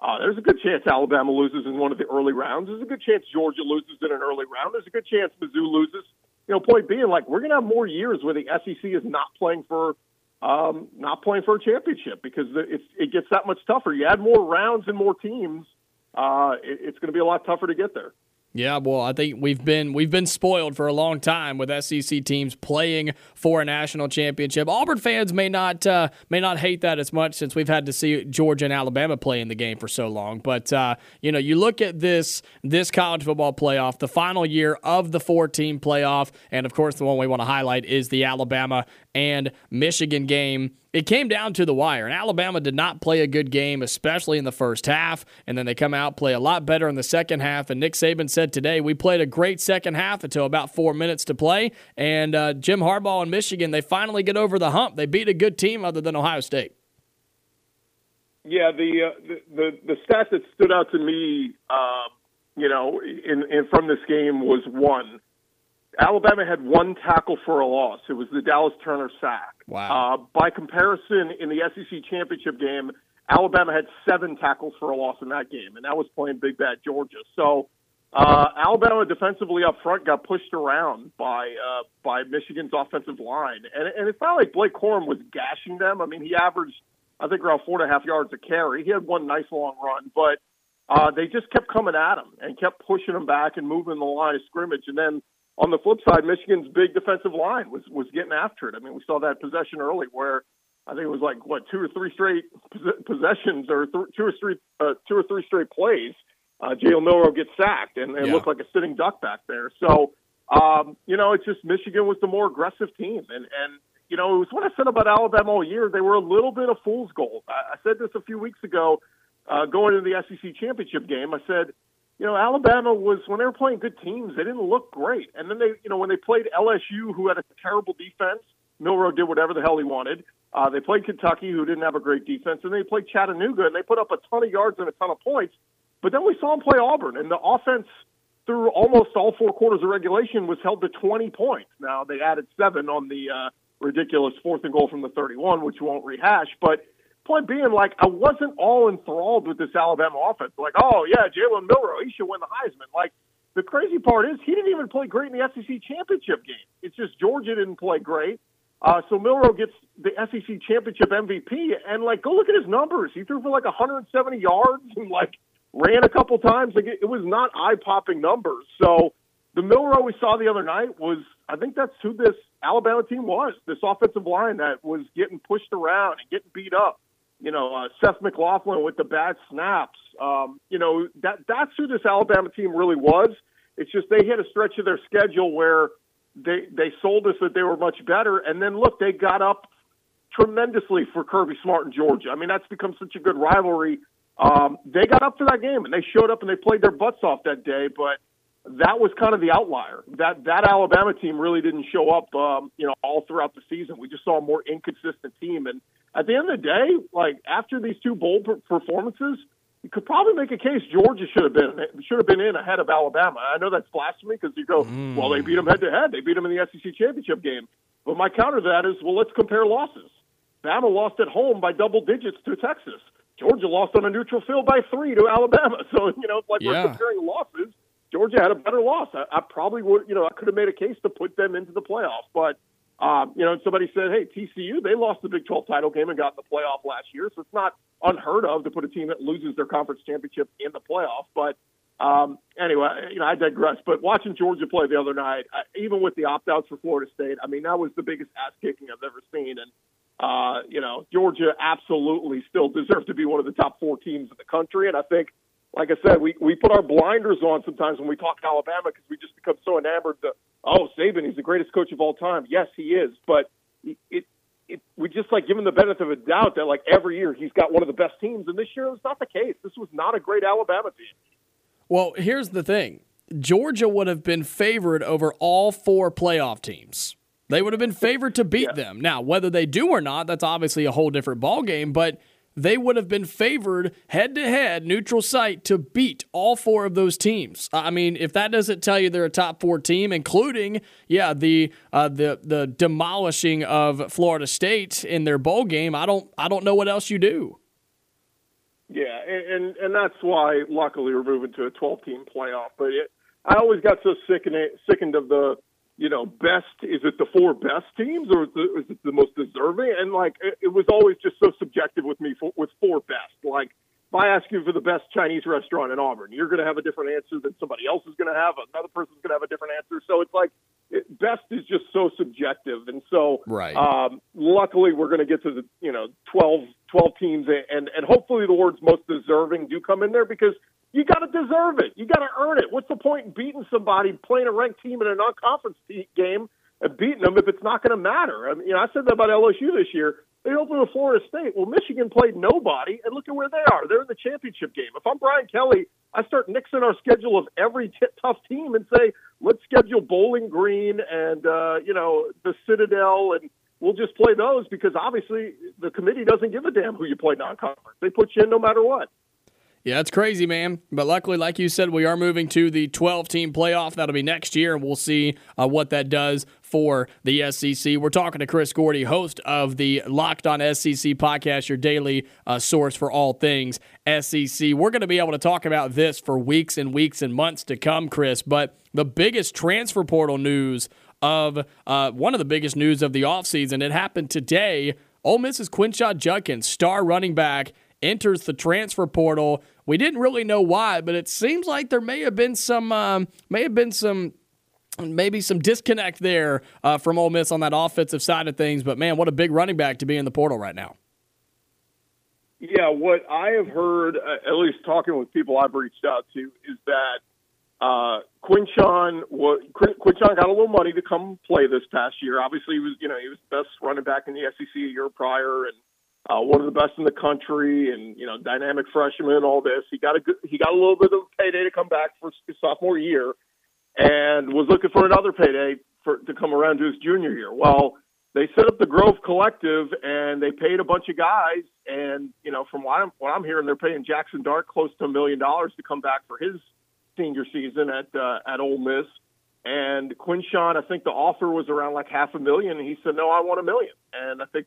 Uh, there's a good chance Alabama loses in one of the early rounds. There's a good chance Georgia loses in an early round. There's a good chance Mizzou loses. You know, point being, like we're to have more years where the SEC is not playing for, um, not playing for a championship because it gets that much tougher. You add more rounds and more teams, uh, it, it's going to be a lot tougher to get there. Yeah, well, I think we've been we've been spoiled for a long time with SEC teams playing for a national championship. Auburn fans may not uh, may not hate that as much since we've had to see Georgia and Alabama play in the game for so long. But uh, you know, you look at this this college football playoff, the final year of the four team playoff, and of course, the one we want to highlight is the Alabama and Michigan game. It came down to the wire, and Alabama did not play a good game, especially in the first half. And then they come out, play a lot better in the second half. And Nick Saban said today, we played a great second half until about four minutes to play. And uh, Jim Harbaugh and Michigan, they finally get over the hump. They beat a good team other than Ohio State. Yeah, the uh, the, the the stat that stood out to me, um, you know, in, in from this game was one. Alabama had one tackle for a loss. It was the Dallas Turner sack. Wow. Uh, by comparison, in the SEC championship game, Alabama had seven tackles for a loss in that game, and that was playing Big Bad Georgia. So uh, Alabama defensively up front got pushed around by uh, by Michigan's offensive line, and, and it's not like Blake Corum was gashing them. I mean, he averaged I think around four and a half yards a carry. He had one nice long run, but uh, they just kept coming at him and kept pushing him back and moving the line of scrimmage, and then on the flip side, Michigan's big defensive line was was getting after it. I mean, we saw that possession early where I think it was like what two or three straight possessions or th- two or three uh, two or three straight plays. Uh, Jalen Milroe gets sacked and, and Yeah. looked like a sitting duck back there. So um, you know, it's just Michigan was the more aggressive team, and and you know it was what I said about Alabama all year. They were a little bit of fool's gold. I, I said this a few weeks ago, uh, going into the SEC championship game. I said you know, Alabama was when they were playing good teams, they didn't look great. And then they, you know, when they played LSU, who had a terrible defense, Milroe did whatever the hell he wanted. Uh, they played Kentucky, who didn't have a great defense, and they played Chattanooga, and they put up a ton of yards and a ton of points. But then we saw them play Auburn, and the offense through almost all four quarters of regulation was held to 20 points. Now they added seven on the uh, ridiculous fourth and goal from the 31, which we won't rehash. But point being, like, I wasn't all enthralled with this Alabama offense. Like, oh yeah, Jalen Milroe, he should win the Heisman. Like, the crazy part is he didn't even play great in the SEC championship game. It's just Georgia didn't play great. Uh, so Milroe gets the SEC championship MVP, and like, go look at his numbers. He threw for like 170 yards and like ran a couple times. Like, it, it was not eye popping numbers. So the Milroe we saw the other night was, I think that's who this Alabama team was. This offensive line that was getting pushed around and getting beat up. You know, uh, Seth McLaughlin with the bad snaps. Um, you know, that that's who this Alabama team really was. It's just they hit a stretch of their schedule where they they sold us that they were much better, and then look, they got up tremendously for Kirby Smart in Georgia. I mean, that's become such a good rivalry. Um, they got up for that game, and they showed up and they played their butts off that day, but that was kind of the outlier. That that Alabama team really didn't show up, um, you know, all throughout the season. We just saw a more inconsistent team. And at the end of the day, like after these two bowl performances, you could probably make a case Georgia should have been should have been in ahead of Alabama. I know that's blasphemy because you go, mm. well, they beat them head to head. They beat them in the SEC championship game. But my counter to that is, well, let's compare losses. Bama lost at home by double digits to Texas. Georgia lost on a neutral field by three to Alabama. So you know, like yeah. we're comparing losses Georgia had a better loss. I, I probably would, you know, I could have made a case to put them into the playoffs. But, um, you know, somebody said, hey, TCU, they lost the Big 12 title game and got in the playoff last year. So it's not unheard of to put a team that loses their conference championship in the playoff. But um, anyway, you know, I digress. But watching Georgia play the other night, I, even with the opt outs for Florida State, I mean, that was the biggest ass kicking I've ever seen. And, uh, you know, Georgia absolutely still deserves to be one of the top four teams in the country. And I think like I said, we, we put our blinders on sometimes when we talk Alabama because we just become so enamored that, oh, Saban, he's the greatest coach of all time. Yes, he is. But it, it, we just like give him the benefit of a doubt that like every year he's got one of the best teams. And this year it was not the case. This was not a great Alabama team. Well, here's the thing Georgia would have been favored over all four playoff teams. They would have been favored to beat yeah. them. Now, whether they do or not, that's obviously a whole different ballgame. But they would have been favored head to head, neutral site, to beat all four of those teams. I mean, if that doesn't tell you they're a top four team, including yeah the uh, the the demolishing of Florida State in their bowl game, I don't I don't know what else you do. Yeah, and and that's why luckily we're moving to a 12 team playoff. But it, I always got so sickened sickened of the you know, best is it the four best teams or is it the most deserving? And like, it, it was always just so subjective with me for, with four best. Like, if I ask you for the best Chinese restaurant in Auburn, you're going to have a different answer than somebody else is going to have. Another person's going to have a different answer. So it's like it, best is just so subjective. And so, right. Um, luckily, we're going to get to the you know 12, 12 teams, and and hopefully the words most deserving do come in there because you got to deserve it. You got to earn it. What's the point in beating somebody, playing a ranked team in a non-conference game, and beating them if it's not going to matter? I mean, you know, I said that about LSU this year. They opened with Florida State. Well, Michigan played nobody, and look at where they are. They're in the championship game. If I'm Brian Kelly, I start nixing our schedule of every t- tough team and say, let's schedule Bowling Green and uh, you know the Citadel, and we'll just play those because obviously the committee doesn't give a damn who you play non-conference. They put you in no matter what. Yeah, it's crazy, man. But luckily, like you said, we are moving to the 12 team playoff. That'll be next year, and we'll see uh, what that does for the SEC. We're talking to Chris Gordy, host of the Locked On SEC podcast, your daily uh, source for all things SEC. We're going to be able to talk about this for weeks and weeks and months to come, Chris. But the biggest transfer portal news of uh, one of the biggest news of the offseason, it happened today. Ole Miss's Quinshon Judkins, star running back, enters the transfer portal. We didn't really know why, but it seems like there may have been some um, may have been some maybe some disconnect there uh, from Ole Miss on that offensive side of things. But man, what a big running back to be in the portal right now. Yeah, what I have heard, uh, at least talking with people I've reached out to, is that uh, Quinshon was Quinshon got a little money to come play this past year. Obviously, he was you know he was the best running back in the SEC a year prior, and uh, one of the best in the country, and you know, dynamic freshman, all this. He got a good, he got a little bit of payday to come back for his sophomore year, and was looking for another payday for to come around to his junior year. Well, they set up the Grove Collective, and they paid a bunch of guys, and you know, from what I'm what I'm hearing, they're paying Jackson Dart close to a million dollars to come back for his senior season at uh, at Ole Miss. And Quinshon, I think the offer was around like half a million. And he said, no, I want a million. And I think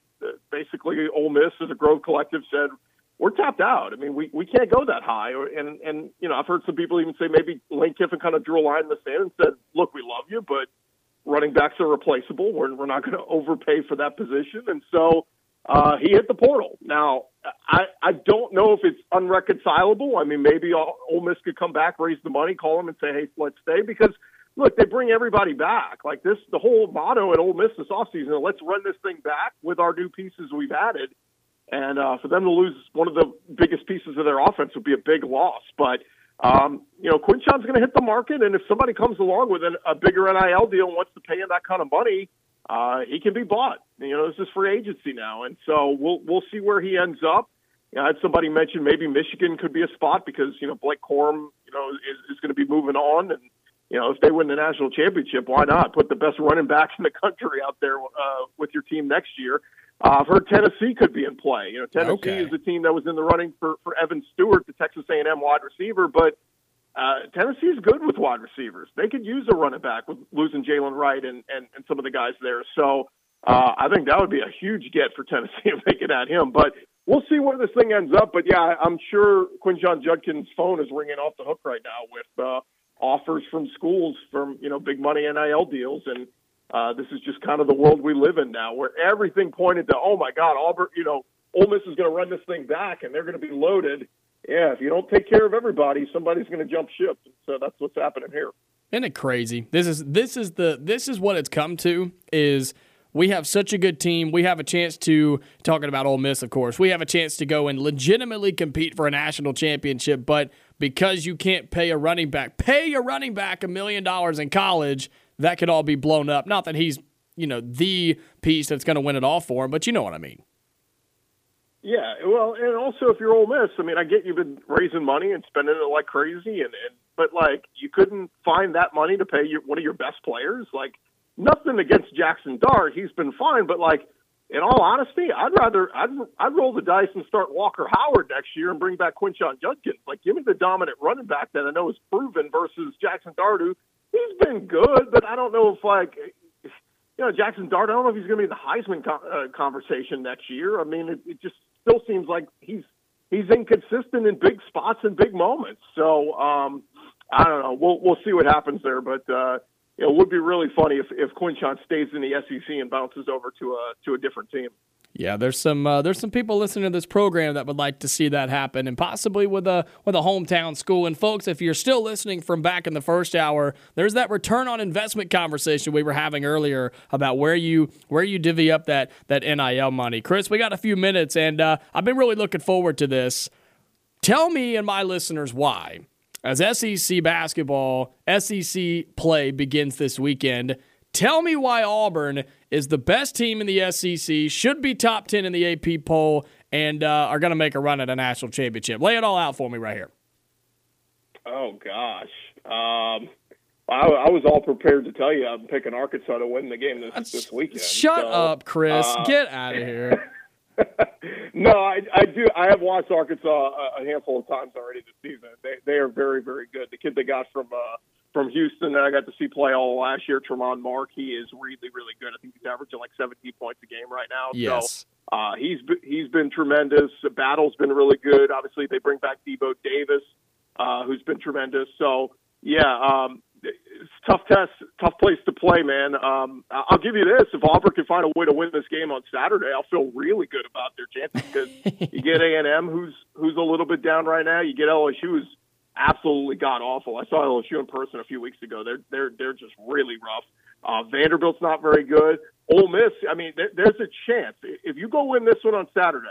basically Ole Miss as a Grove Collective said, we're tapped out. I mean, we, we can't go that high. And, and, you know, I've heard some people even say maybe Lane Kiffin kind of drew a line in the sand and said, look, we love you, but running backs are replaceable. We're, we're not going to overpay for that position. And so uh, he hit the portal. Now, I, I don't know if it's unreconcilable. I mean, maybe Ole Miss could come back, raise the money, call him and say, hey, let's stay because – look, they bring everybody back. Like this, the whole motto at Ole Miss this offseason, let's run this thing back with our new pieces we've added. And uh, for them to lose one of the biggest pieces of their offense would be a big loss. But um, you know, Quinshon's going to hit the market, and if somebody comes along with an, a bigger NIL deal and wants to pay him that kind of money, uh, he can be bought. You know, this is free agency now, and so we'll we'll see where he ends up. You know, I had somebody mention maybe Michigan could be a spot because you know Blake Corum, you know, is, is going to be moving on, and you know, if they win the national championship, why not put the best running backs in the country out there uh, with your team next year? Uh, I've heard Tennessee could be in play. You know, Tennessee okay. is a team that was in the running for for Evan Stewart, the Texas A&M wide receiver, but uh, Tennessee is good with wide receivers. They could use a running back with losing Jaylen Wright and, and and some of the guys there. So uh, I think that would be a huge get for Tennessee if they could add him. But we'll see where this thing ends up. But yeah, I'm sure Quinshon Judkins' phone is ringing off the hook right now with. Uh, offers from schools from you know big money NIL deals, and uh, this is just kind of the world we live in now, where everything pointed to, oh my God, Auburn, you know, Ole Miss is going to run this thing back, and they're going to be loaded. Yeah, if you don't take care of everybody, somebody's going to jump ship. So that's what's happening here. Isn't it crazy? This is this is the this is what it's come to is we have such a good team. We have a chance to talking about Ole Miss, of course. We have a chance to go and legitimately compete for a national championship, but because you can't pay a running back, pay a running back a million dollars in college, that could all be blown up. Not that he's, you know, the piece that's going to win it all for him, but you know what I mean. Yeah, well, and also if you're Ole Miss, I mean, I get you've been raising money and spending it like crazy, and, and but like you couldn't find that money to pay your, one of your best players. Like nothing against Jackson Dart, he's been fine, but like in all honesty, I'd rather I'd I'd roll the dice and start Walker Howard next year and bring back Quinshon Judkins. Like, give me the dominant running back that I know is proven versus Jackson Dart, who he's been good, but I don't know if like you know Jackson Dart. I don't know if he's going to be in the Heisman co- uh, conversation next year. I mean, it, it just still seems like he's he's inconsistent in big spots and big moments. So um, I don't know. We'll we'll see what happens there, but. uh it would be really funny if if Quinshon stays in the SEC and bounces over to a to a different team. Yeah, there's some uh, there's some people listening to this program that would like to see that happen, and possibly with a with a hometown school. And folks, if you're still listening from back in the first hour, there's that return on investment conversation we were having earlier about where you where you divvy up that that NIL money. Chris, we got a few minutes, and uh, I've been really looking forward to this. Tell me and my listeners why as SEC basketball, SEC play begins this weekend. Tell me why Auburn is the best team in the SEC, should be top 10 in the AP poll, and uh, are going to make a run at a national championship. Lay it all out for me right here. Oh, gosh. Um, I, I, was all prepared to tell you I'm picking Arkansas to win the game this, this weekend. Shut so, up, Chris. Uh, Get out of here. no, I, I do. I have watched Arkansas a, a handful of times already this season. They they are very very good. The kid they got from uh, from Houston that I got to see play all last year, Tramon Mark, he is really really good. I think he's averaging like 17 points a game right now. Yes. So uh, he's he's been tremendous. The battle's been really good. Obviously, they bring back Devo Davis, uh, who's been tremendous. So yeah, um, tough test, tough place to play, man. Um, I'll give you this: if Auburn can find a way to win this game on Saturday, I'll feel really good about their chances because you get A and M, who's who's a little bit down right now. You get LSU, who's absolutely god awful. I saw LSU in person a few weeks ago. They're they're they're just really rough. Uh, Vanderbilt's not very good. Ole Miss, I mean, there, there's a chance if you go win this one on Saturday,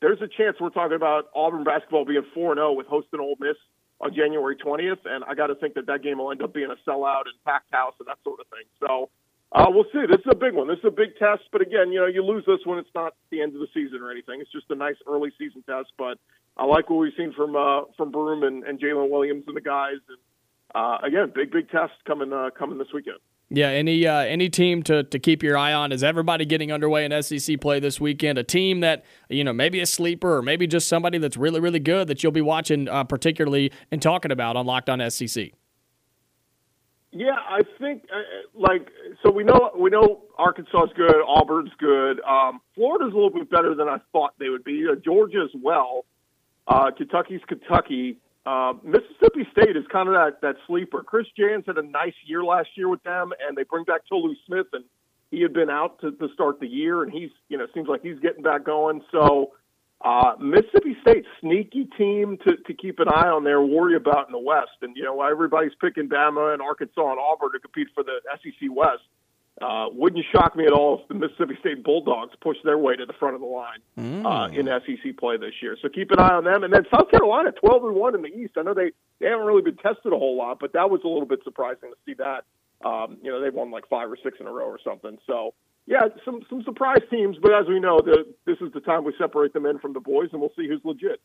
there's a chance we're talking about Auburn basketball being four and zero oh with hosting Ole Miss on January 20th, and I got to think that that game will end up being a sellout and packed house and that sort of thing. So uh, we'll see. This is a big one. This is a big test. But again, you know, you lose this when it's not the end of the season or anything. It's just a nice early season test. But I like what we've seen from uh, from Broome and, and Jaylin Williams and the guys. And uh, again, big big test coming uh, coming this weekend. Yeah, any uh, any team to, to keep your eye on is everybody getting underway in SEC play this weekend. A team that you know maybe a sleeper or maybe just somebody that's really really good that you'll be watching uh, particularly and talking about on Locked On SEC. Yeah, I think uh, like so we know we know Arkansas is good, Auburn's good. Um, Florida's a little bit better than I thought they would be. Uh, Georgia as well. Uh, Kentucky's Kentucky. Uh, Mississippi State is kind of that, that sleeper. Chris Jans had a nice year last year with them, and they bring back Tolu Smith, and he had been out to, to start the year, and he's you know seems like he's getting back going. So uh, Mississippi State sneaky team to, to keep an eye on there, worry about in the West, and you know everybody's picking Bama and Arkansas and Auburn to compete for the SEC West. Uh, wouldn't shock me at all if the Mississippi State Bulldogs push their way to the front of the line mm. uh, in SEC play this year. So keep an eye on them. And then South Carolina, twelve and one in the East. I know they they haven't really been tested a whole lot, but that was a little bit surprising to see that. Um, you know, they've won like five or six in a row or something. So yeah, some some surprise teams, but as we know, the, this is the time we separate the men from the boys, and we'll see who's legit.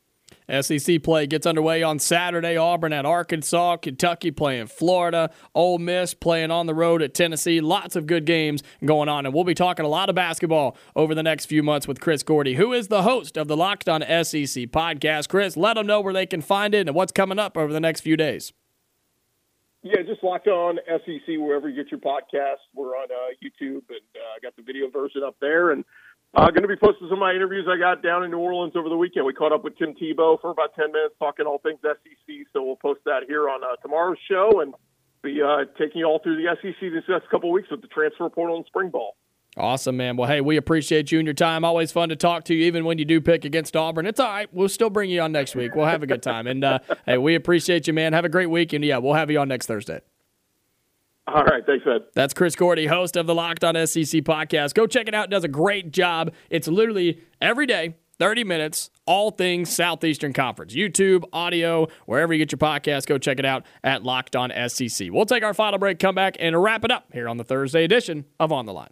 SEC play gets underway on Saturday. Auburn at Arkansas, Kentucky playing Florida, Ole Miss playing on the road at Tennessee. Lots of good games going on, and we'll be talking a lot of basketball over the next few months with Chris Gordy, who is the host of the Locked On SEC podcast. Chris, let them know where they can find it and what's coming up over the next few days. Yeah, just locked on SEC wherever you get your podcast. We're on uh, YouTube and uh, I got the video version up there. And uh, going to be posting some of my interviews I got down in New Orleans over the weekend. We caught up with Tim Tebow for about 10 minutes talking all things SEC. So we'll post that here on uh, tomorrow's show and be uh, taking you all through the SEC this next couple of weeks with the transfer portal and spring ball. Awesome, man. Well, hey, we appreciate you and your time. Always fun to talk to you, even when you do pick against Auburn. It's all right. We'll still bring you on next week. We'll have a good time. And uh, hey, we appreciate you, man. Have a great week. And yeah, we'll have you on next Thursday. All right. Thanks, Ed. That's Chris Gordy, host of the Locked On SEC podcast. Go check it out. It does a great job. It's literally every day, 30 minutes, all things Southeastern Conference. YouTube, audio, wherever you get your podcast, go check it out at Locked On SEC. We'll take our final break, come back, and wrap it up here on the Thursday edition of On the Line.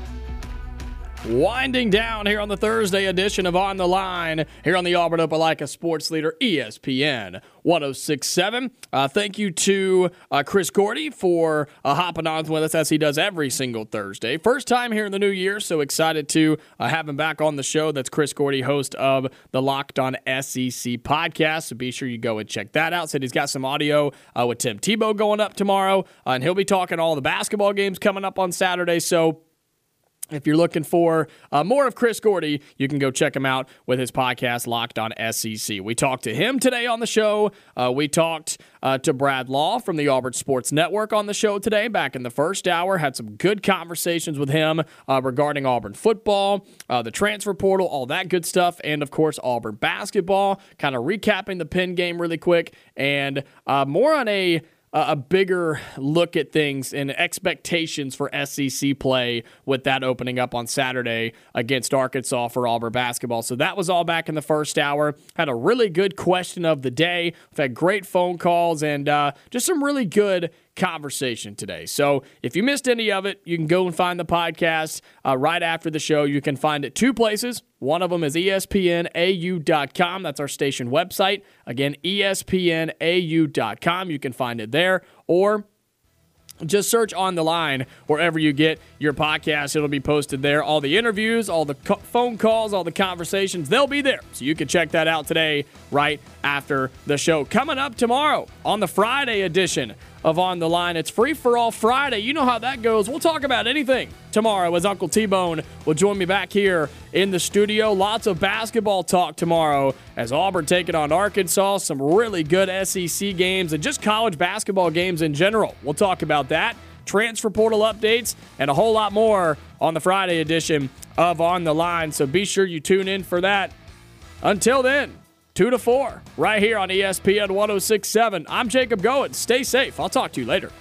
Winding down here on the Thursday edition of On the Line here on the Auburn Opelika Sports Leader ESPN 1067. Uh, thank you to uh, Chris Gordy for uh, hopping on with us as he does every single Thursday. First time here in the new year, so excited to uh, have him back on the show. That's Chris Gordy, host of the Locked On SEC podcast. So be sure you go and check that out. Said he's got some audio uh, with Tim Tebow going up tomorrow, uh, and he'll be talking all the basketball games coming up on Saturday. So if you're looking for uh, more of Chris Gordy, you can go check him out with his podcast, Locked on SEC. We talked to him today on the show. Uh, we talked uh, to Brad Law from the Auburn Sports Network on the show today, back in the first hour. Had some good conversations with him uh, regarding Auburn football, uh, the transfer portal, all that good stuff, and of course, Auburn basketball. Kind of recapping the Penn game really quick, and uh, more on a a bigger look at things and expectations for SEC play with that opening up on Saturday against Arkansas for Auburn basketball. So that was all back in the first hour. Had a really good question of the day. We've had great phone calls and uh, just some really good conversation today. So if you missed any of it, you can go and find the podcast uh, right after the show. You can find it two places. One of them is espnau.com. That's our station website. Again, espnau.com. You can find it there. Or just search on the line wherever you get your podcast. It'll be posted there. All the interviews, all the co- phone calls, all the conversations, they'll be there. So you can check that out today, right after the show. Coming up tomorrow on the Friday edition of On the Line. It's free for all Friday. You know how that goes. We'll talk about anything tomorrow as Uncle T Bone will join me back here in the studio. Lots of basketball talk tomorrow as Auburn taking on Arkansas. Some really good SEC games and just college basketball games in general. We'll talk about that. Transfer portal updates and a whole lot more on the Friday edition of On the Line. So be sure you tune in for that. Until then, 2 to 4, right here on ESPN 1067. I'm Jacob Goins. Stay safe. I'll talk to you later.